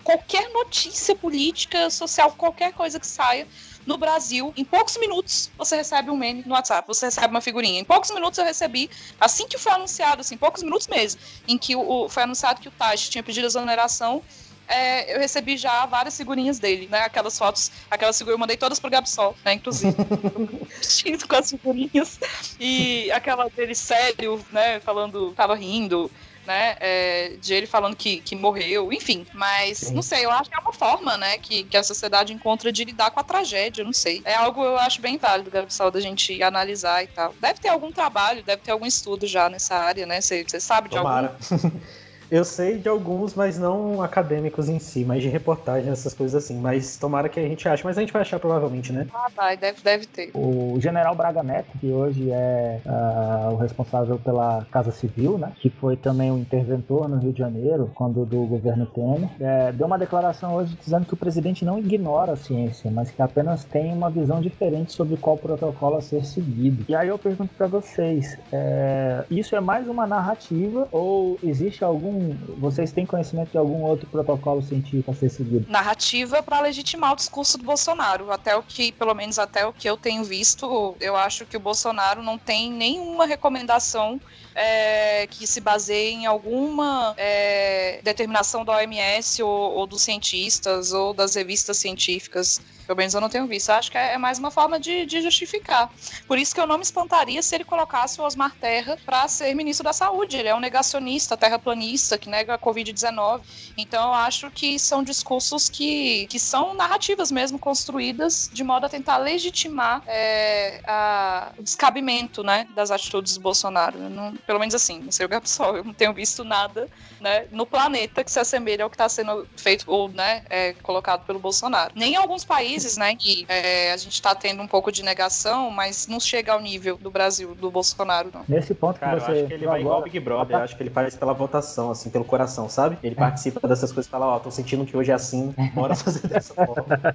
qualquer notícia política, social, qualquer coisa que saia no Brasil, em poucos minutos, você recebe um meme no WhatsApp, você recebe uma figurinha. Em poucos minutos eu recebi, assim que foi anunciado, assim, poucos minutos mesmo, em que o, foi anunciado que o Taish tinha pedido exoneração é, eu recebi já várias figurinhas dele, né? Aquelas fotos, aquelas figurinhas, eu mandei todas pro Gabsol, né? Inclusive. vestido com as figurinhas. E aquela dele sério, né? Falando, tava rindo. Né, é, de ele falando que, que morreu, enfim. Mas, Sim. não sei, eu acho que é uma forma, né, que, que a sociedade encontra de lidar com a tragédia, não sei. É algo eu acho bem válido, Gabsol, da gente analisar e tal. Deve ter algum trabalho, deve ter algum estudo já nessa área, né? Você sabe de Tomara. algum? Eu sei de alguns, mas não acadêmicos em si, mas de reportagem, essas coisas assim. Mas tomara que a gente ache, mas a gente vai achar provavelmente, né? Ah, vai, deve, deve ter. O general Braga Neto, que hoje é uh, o responsável pela Casa Civil, né? Que foi também um interventor no Rio de Janeiro, quando do governo Temer, é, deu uma declaração hoje dizendo que o presidente não ignora a ciência, mas que apenas tem uma visão diferente sobre qual protocolo a ser seguido. E aí eu pergunto para vocês, é, isso é mais uma narrativa ou existe algum vocês têm conhecimento de algum outro protocolo científico a ser seguido? Narrativa para legitimar o discurso do Bolsonaro. Até o que, pelo menos até o que eu tenho visto, eu acho que o Bolsonaro não tem nenhuma recomendação é, que se baseie em alguma é, determinação da OMS ou, ou dos cientistas ou das revistas científicas pelo menos eu não tenho visto. Acho que é, é mais uma forma de, de, justificar. Por isso que eu não me espantaria se ele colocasse o Osmar Terra para ser ministro da Saúde. Ele é um negacionista, terraplanista, que nega a Covid-19. Então eu acho que são discursos que, que são narrativas mesmo construídas de modo a tentar legitimar é, a, o descabimento né, das atitudes do Bolsonaro. Não, pelo menos assim, não sei o Gapsol, eu não tenho visto nada né, no planeta que se assemelha ao que está sendo feito ou né, é, colocado pelo Bolsonaro. Nem em alguns países, né, que é, a gente está tendo um pouco de negação, mas não chega ao nível do Brasil, do Bolsonaro, não. Nesse ponto Cara, que você. Eu acho que ele vai igual o Big Brother, eu acho que ele faz pela votação, assim, pelo coração, sabe? Ele participa dessas coisas e fala, ó, oh, tô sentindo que hoje é assim, bora fazer dessa forma.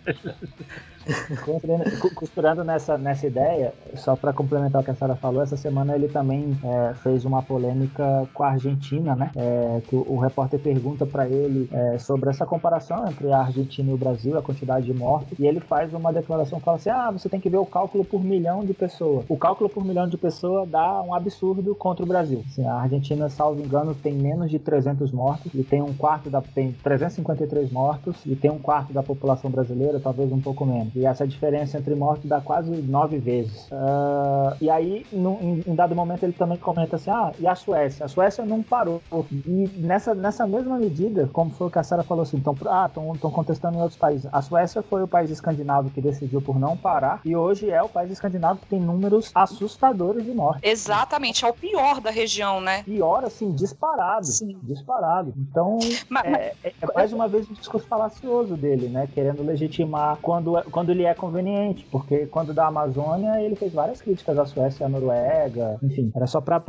Costurando nessa, nessa ideia, só para complementar o que a Sara falou, essa semana ele também é, fez uma polêmica com a Argentina, né? É, o, repórter pergunta para ele é, sobre essa comparação entre a Argentina e o Brasil, a quantidade de mortes, e ele faz uma declaração fala assim: ah, você tem que ver o cálculo por milhão de pessoas. O cálculo por milhão de pessoas dá um absurdo contra o Brasil. Assim, a Argentina, salvo engano, tem menos de 300 mortos, e tem um quarto da. tem 353 mortos, e tem um quarto da população brasileira, talvez um pouco menos. E essa diferença entre mortos dá quase nove vezes. Uh, e aí, em, em, dado momento, ele também comenta assim: ah, e a Suécia? A Suécia não parou. E nessa, nessa mesma medida, como foi o que a Sarah falou assim, então, ah, estão contestando em outros países. A Suécia foi o país escandinavo que decidiu por não parar, e hoje é o país escandinavo que tem números assustadores de morte. Exatamente, é o pior da região, né? Pior, assim, disparado. Sim. Disparado. Então, mas, é, é, é mais uma vez um discurso falacioso dele, né? Querendo legitimar quando, quando quando lhe é conveniente, porque quando da Amazônia ele fez várias críticas à Suécia e à Noruega, enfim, era só para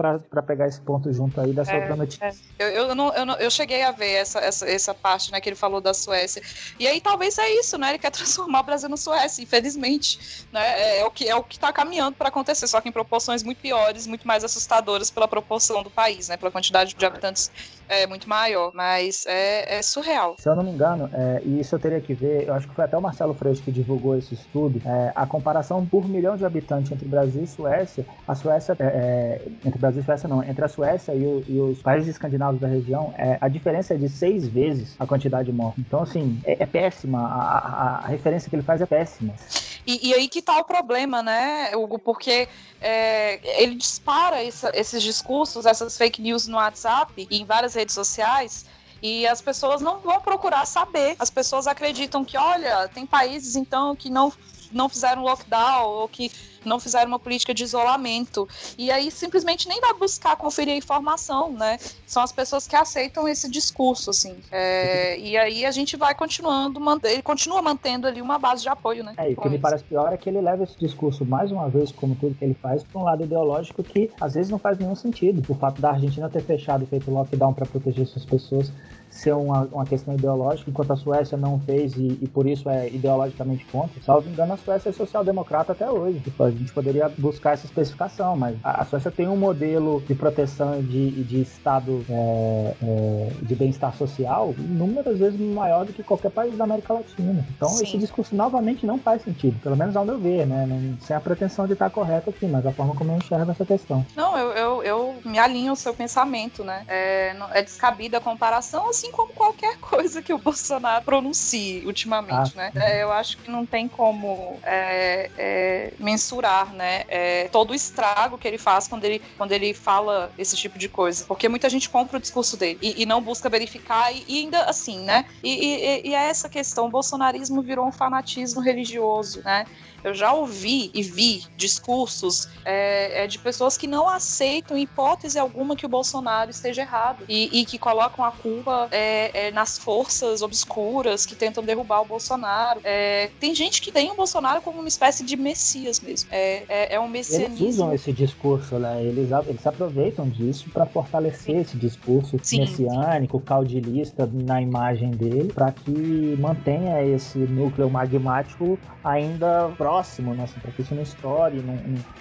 pegar esse ponto junto aí dessa é, outra notícia. É. Eu, eu, não, eu, não, eu cheguei a ver essa, essa, essa parte, né, que ele falou da Suécia, e aí talvez é isso, né, ele quer transformar o Brasil na Suécia, infelizmente, né, é, é o que é o que está caminhando para acontecer, só que em proporções muito piores, muito mais assustadoras pela proporção do país, né, pela quantidade de habitantes é muito maior, mas é, é surreal. Se eu não me engano, é, e isso eu teria que ver, eu acho que foi até o Marcelo Freixo que divulgou esse estudo, é, a comparação por milhão de habitantes entre Brasil e Suécia, a Suécia, é, é entre Brasil e Suécia não, entre a Suécia e, o, e os países escandinavos da região, é, a diferença é de seis vezes a quantidade de mortes. Então, assim, é, péssima, a, a, a referência que ele faz é péssima. E, e, aí que tá o problema, né, Hugo? Porque é, ele dispara essa, esses discursos, essas fake news no WhatsApp e em várias redes sociais. E as pessoas não vão procurar saber. As pessoas acreditam que, olha, tem países então que não, não fizeram lockdown ou que não fizeram uma política de isolamento. E aí simplesmente nem vai buscar conferir a informação, né? São as pessoas que aceitam esse discurso, assim. É, e aí a gente vai continuando, ele continua mantendo ali uma base de apoio, né? É, e o que me parece pior é que ele leva esse discurso, mais uma vez, como tudo que ele faz, para um lado ideológico que às vezes não faz nenhum sentido. O fato da Argentina ter fechado e feito lockdown para proteger suas pessoas ser uma, uma questão ideológica, enquanto a Suécia não fez e, e por isso é ideologicamente contra. Salvo engano, a Suécia é social-democrata até hoje. Tipo, a gente poderia buscar essa especificação, mas a, a Suécia tem um modelo de proteção de, de Estado é, é, de bem-estar social inúmeras vezes maior do que qualquer país da América Latina. Então, Sim. esse discurso novamente não faz sentido, pelo menos ao meu ver, né? Não, sem a pretensão de estar correto aqui, mas a forma como eu enxergo essa questão. Não, eu, eu, eu me alinho ao seu pensamento, né? É, é descabida a comparação, assim assim como qualquer coisa que o Bolsonaro pronuncie ultimamente, ah, né? É, eu acho que não tem como é, é, mensurar, né? É, todo o estrago que ele faz quando ele, quando ele fala esse tipo de coisa. Porque muita gente compra o discurso dele e, e não busca verificar, e, e, ainda assim, né? E, e, e é essa questão: o bolsonarismo virou um fanatismo religioso, né? Eu já ouvi e vi discursos é, é, de pessoas que não aceitam, hipótese alguma, que o Bolsonaro esteja errado e, e que colocam a culpa é, é nas forças obscuras que tentam derrubar o Bolsonaro. É, tem gente que tem o Bolsonaro como uma espécie de messias mesmo. É, é, um messianismo. Eles usam esse discurso, né? Eles, eles aproveitam disso para fortalecer Sim. esse discurso Sim. messiânico, caudilista na imagem dele, para que mantenha esse núcleo magmático ainda próximo próximo, né? Assim, para que isso não estoure, não,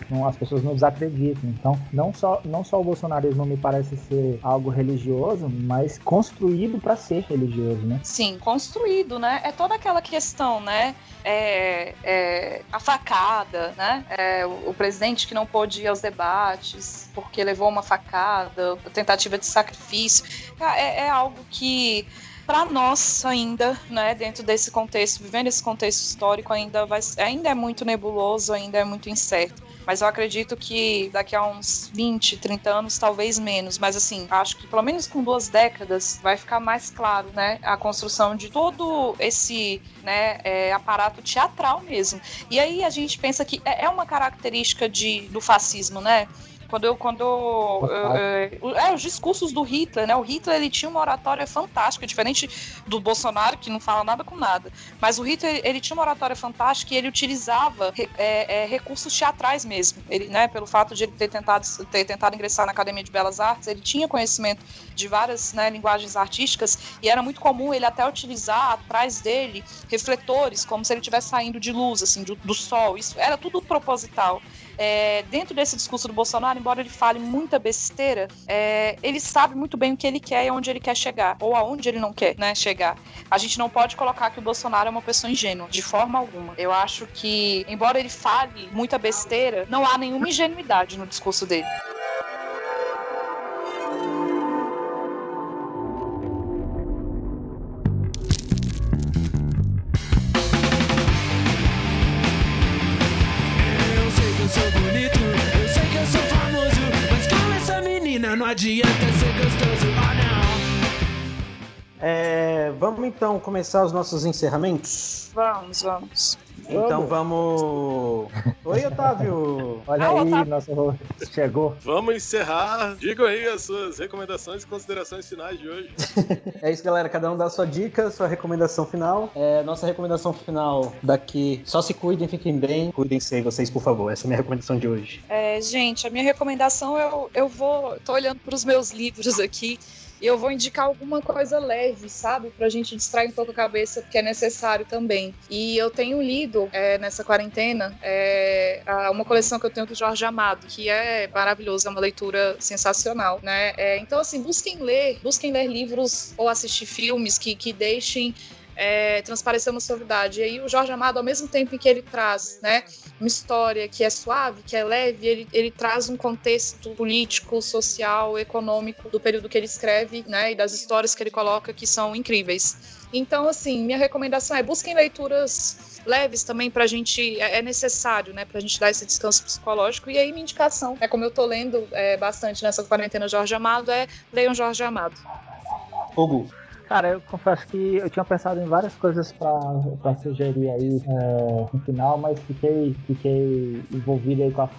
não, as pessoas não desacreditem. Então, não só, não só o bolsonarismo me parece ser algo religioso, mas construído para ser religioso, né? Sim, construído, né? É toda aquela questão, né? É, é, a facada, né? É, o, o, presidente que não pôde ir aos debates porque levou uma facada, tentativa de sacrifício. É, é algo que para nós ainda, né, dentro desse contexto, vivendo esse contexto histórico, ainda, vai, ainda é muito nebuloso, ainda é muito incerto. Mas eu acredito que daqui a uns 20, 30 anos, talvez menos. Mas assim, acho que pelo menos com duas décadas vai ficar mais claro, né? A construção de todo esse né, é, aparato teatral mesmo. E aí a gente pensa que é, é uma característica de, do fascismo, né? Quando. Quando eu, é, os discursos do Hitler, né? O Hitler ele tinha uma oratória fantástica, diferente do Bolsonaro, que não fala nada com nada. Mas o Hitler ele tinha uma oratória fantástica e ele utilizava é, é, recursos teatrais mesmo. Ele, né, pelo fato de ele ter tentado, ter tentado ingressar na Academia de Belas Artes, ele tinha conhecimento de várias né, linguagens artísticas e era muito comum ele até utilizar atrás dele refletores, como se ele estivesse saindo de luz, assim, do, do sol. Isso era tudo proposital é, dentro desse discurso do Bolsonaro, embora ele fale muita besteira, é, ele sabe muito bem o que ele quer e aonde ele quer chegar, ou aonde ele não quer né, chegar. A gente não pode colocar que o Bolsonaro é uma pessoa ingênua, de forma alguma. Eu acho que, embora ele fale muita besteira, não há nenhuma ingenuidade no discurso dele. Adianta ser gostoso, oh não. É, vamos então começar os nossos encerramentos? Vamos, vamos. Então vamos. Oi, Otávio! Olha ah, aí, Otávio. nosso chegou. Vamos encerrar. Digam aí as suas recomendações e considerações finais de hoje. é isso, galera. Cada um dá a sua dica, sua recomendação final. É, nossa recomendação final daqui. Só se cuidem, fiquem bem. Cuidem-se aí, vocês, por favor. Essa é a minha recomendação de hoje. É, gente, a minha recomendação eu, eu vou. tô olhando para os meus livros aqui E eu vou indicar alguma coisa leve, sabe? Pra gente distrair um pouco a cabeça, porque é necessário também. E eu tenho lido é, nessa quarentena é, uma coleção que eu tenho do Jorge Amado, que é maravilhoso, é uma leitura sensacional, né? É, então, assim, busquem ler, busquem ler livros ou assistir filmes que, que deixem é, transparecer uma suavidade. E aí o Jorge Amado, ao mesmo tempo em que ele traz né, uma história que é suave, que é leve, ele, ele traz um contexto político, social, econômico do período que ele escreve né, e das histórias que ele coloca que são incríveis. Então, assim, minha recomendação é busquem leituras leves também para a gente, é, é necessário, né, para a gente dar esse descanso psicológico. E aí, minha indicação, é como eu tô lendo é, bastante nessa quarentena Jorge Amado, é leiam Jorge Amado. Hugo, Cara, eu confesso que eu tinha pensado em várias coisas para sugerir aí é, no final, mas fiquei, fiquei envolvido aí com a,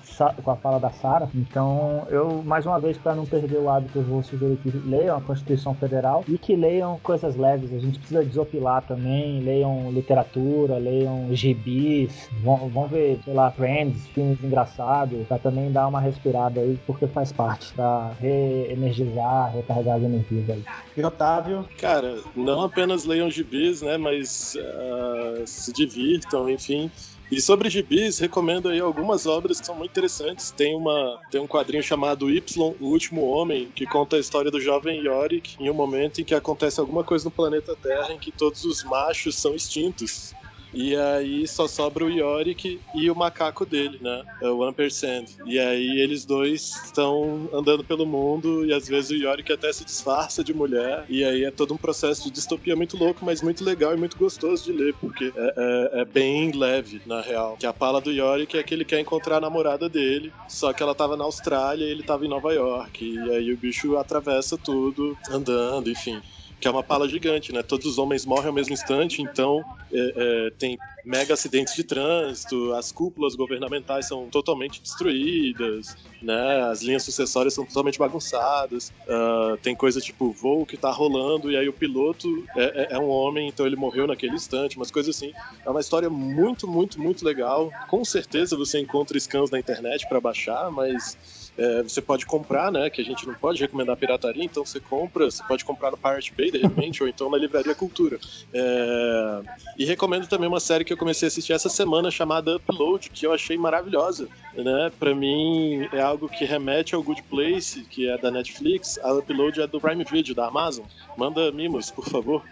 com a fala da Sara. Então, eu, mais uma vez, para não perder o hábito, eu vou sugerir que leiam a Constituição Federal e que leiam coisas leves. A gente precisa desopilar também, leiam literatura, leiam gibis, vão, vão ver, sei lá, Friends, filmes engraçados, para também dar uma respirada aí, porque faz parte, para reenergizar, recarregar as energias aí. E Otávio? Cara, cara, não apenas leiam gibis, né, mas uh, se divirtam, enfim. E sobre gibis, recomendo aí algumas obras que são muito interessantes. Tem, uma, tem um quadrinho chamado Y, o Último Homem, que conta a história do jovem Yorick em um momento em que acontece alguma coisa no planeta Terra em que todos os machos são extintos. E aí só sobra o Yorick e o macaco dele, né? É o Ampersand. E aí eles dois estão andando pelo mundo e às vezes o Yorick até se disfarça de mulher. E aí é todo um processo de distopia muito louco, mas muito legal e muito gostoso de ler, porque é, é, é bem leve, na real. Que a pala do Yorick é que ele quer encontrar a namorada dele, só que ela tava na Austrália e ele tava em Nova York. E aí o bicho atravessa tudo, andando, enfim que é uma pala gigante, né? Todos os homens morrem ao mesmo instante, então é, é, tem mega acidentes de trânsito, as cúpulas governamentais são totalmente destruídas, né? As linhas sucessórias são totalmente bagunçadas. Uh, tem coisa tipo voo que tá rolando e aí o piloto é, é, é, um homem, então ele morreu naquele instante, umas coisas assim. É uma história muito, muito, muito legal. Com certeza você encontra scans na internet para baixar, mas é, você pode comprar, né? Que a gente não pode recomendar pirataria, então você compra, você pode comprar no Pirate Bay de repente, ou então na Livraria Cultura. É, e recomendo também uma série que eu comecei a assistir essa semana chamada Upload, que eu achei maravilhosa. Né? Para mim é algo que remete ao Good Place, que é da Netflix. A Upload é do Prime Video da Amazon. Manda mimos, por favor.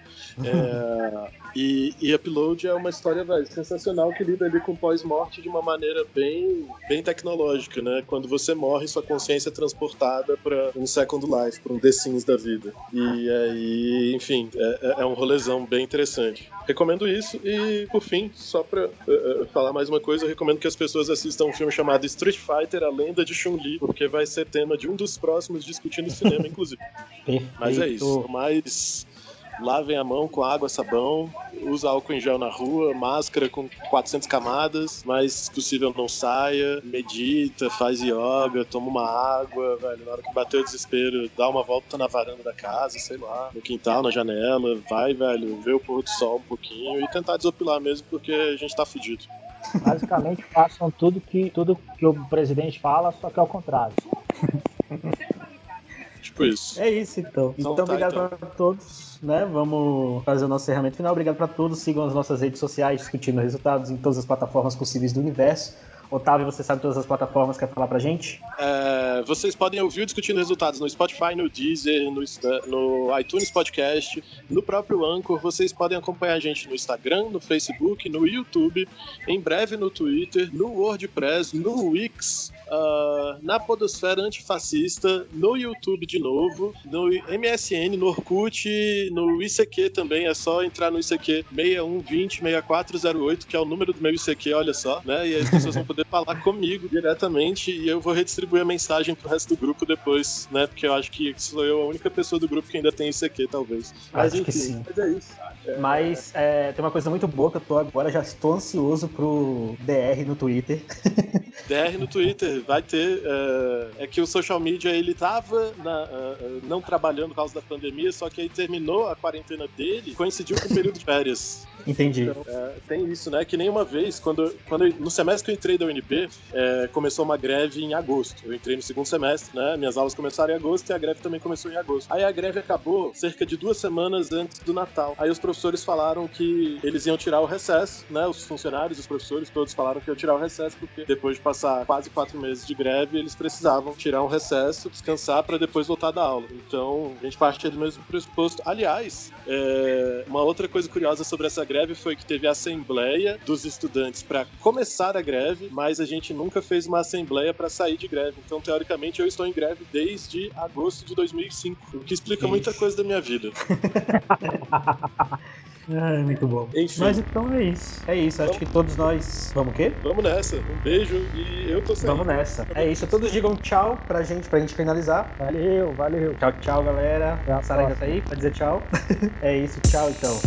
É, e, e Upload é uma história velho, sensacional que lida ali com pós-morte de uma maneira bem, bem tecnológica, né? Quando você morre, sua consciência é transportada para um Second Life, para um The Sims da vida. E aí, enfim, é, é, é um rolezão bem interessante. Recomendo isso e, por fim, só pra uh, uh, falar mais uma coisa, eu recomendo que as pessoas assistam um filme chamado Street Fighter, A Lenda de Chun-Li, porque vai ser tema de um dos próximos discutindo cinema, inclusive. Mas é isso. Mais lavem a mão com água, sabão, usa álcool em gel na rua, máscara com 400 camadas, mas se possível não saia, medita, faz yoga, toma uma água, velho, na hora que bater o desespero, dá uma volta na varanda da casa, sei lá, no quintal, na janela, vai, velho, ver o pôr do sol um pouquinho e tentar desopilar mesmo, porque a gente tá fudido. Basicamente façam tudo que, tudo que o presidente fala, só que ao contrário. tipo isso. É isso então. Então, então tá, obrigado então. para todos né? Vamos fazer o nosso encerramento final. Obrigado para todos. Sigam as nossas redes sociais, discutindo resultados em todas as plataformas possíveis do universo. Otávio, você sabe todas as plataformas, quer falar pra gente? É, vocês podem ouvir discutindo resultados no Spotify, no Deezer, no, no, iTunes Podcast, no próprio Anchor. Vocês podem acompanhar a gente no Instagram, no Facebook, no YouTube, em breve no Twitter, no WordPress, no Wix, uh, na Podosfera Antifascista, no YouTube de novo, no MSN, no Orkut, no ICQ também. É só entrar no ICQ 61206408, que é o número do meu ICQ, olha só, né? E aí as pessoas vão poder falar comigo diretamente e eu vou redistribuir a mensagem pro resto do grupo depois, né? Porque eu acho que sou eu a única pessoa do grupo que ainda tem aqui, talvez. Mas acho enfim, mas é isso. É... Mas é, tem uma coisa muito boa que eu tô agora, já estou ansioso pro DR no Twitter. DR no Twitter, vai ter é, é que o social media ele tava na, uh, não trabalhando por causa da pandemia, só que aí terminou a quarentena dele, coincidiu com o período de férias. Entendi. Então, é, tem isso, né? Que nem uma vez, quando, quando eu, no semestre que eu entrei da UNB, é, começou uma greve em agosto. Eu entrei no segundo semestre, né? Minhas aulas começaram em agosto e a greve também começou em agosto. Aí a greve acabou cerca de duas semanas antes do Natal. Aí os professores falaram que eles iam tirar o recesso, né? Os funcionários, os professores, todos falaram que iam tirar o recesso, porque depois de passar quase quatro meses de greve, eles precisavam tirar um recesso, descansar para depois voltar da aula. Então, a gente partia do mesmo pressuposto. Aliás, é, uma outra coisa curiosa sobre essa greve foi que teve a assembleia dos estudantes para começar a greve, mas a gente nunca fez uma assembleia para sair de greve. Então, teoricamente, eu estou em greve desde agosto de 2005, o que explica muita coisa da minha vida. Ai, muito bom. Enfim. Mas então é isso. É isso, acho que todos nós. Vamos o quê? Vamos nessa. Um beijo e eu tô saindo. Vamos nessa. É isso. Todos digam tchau pra gente, pra gente finalizar. Valeu, valeu. Tchau, tchau, galera. A Sara ainda tá aí pra dizer tchau. é isso, tchau então.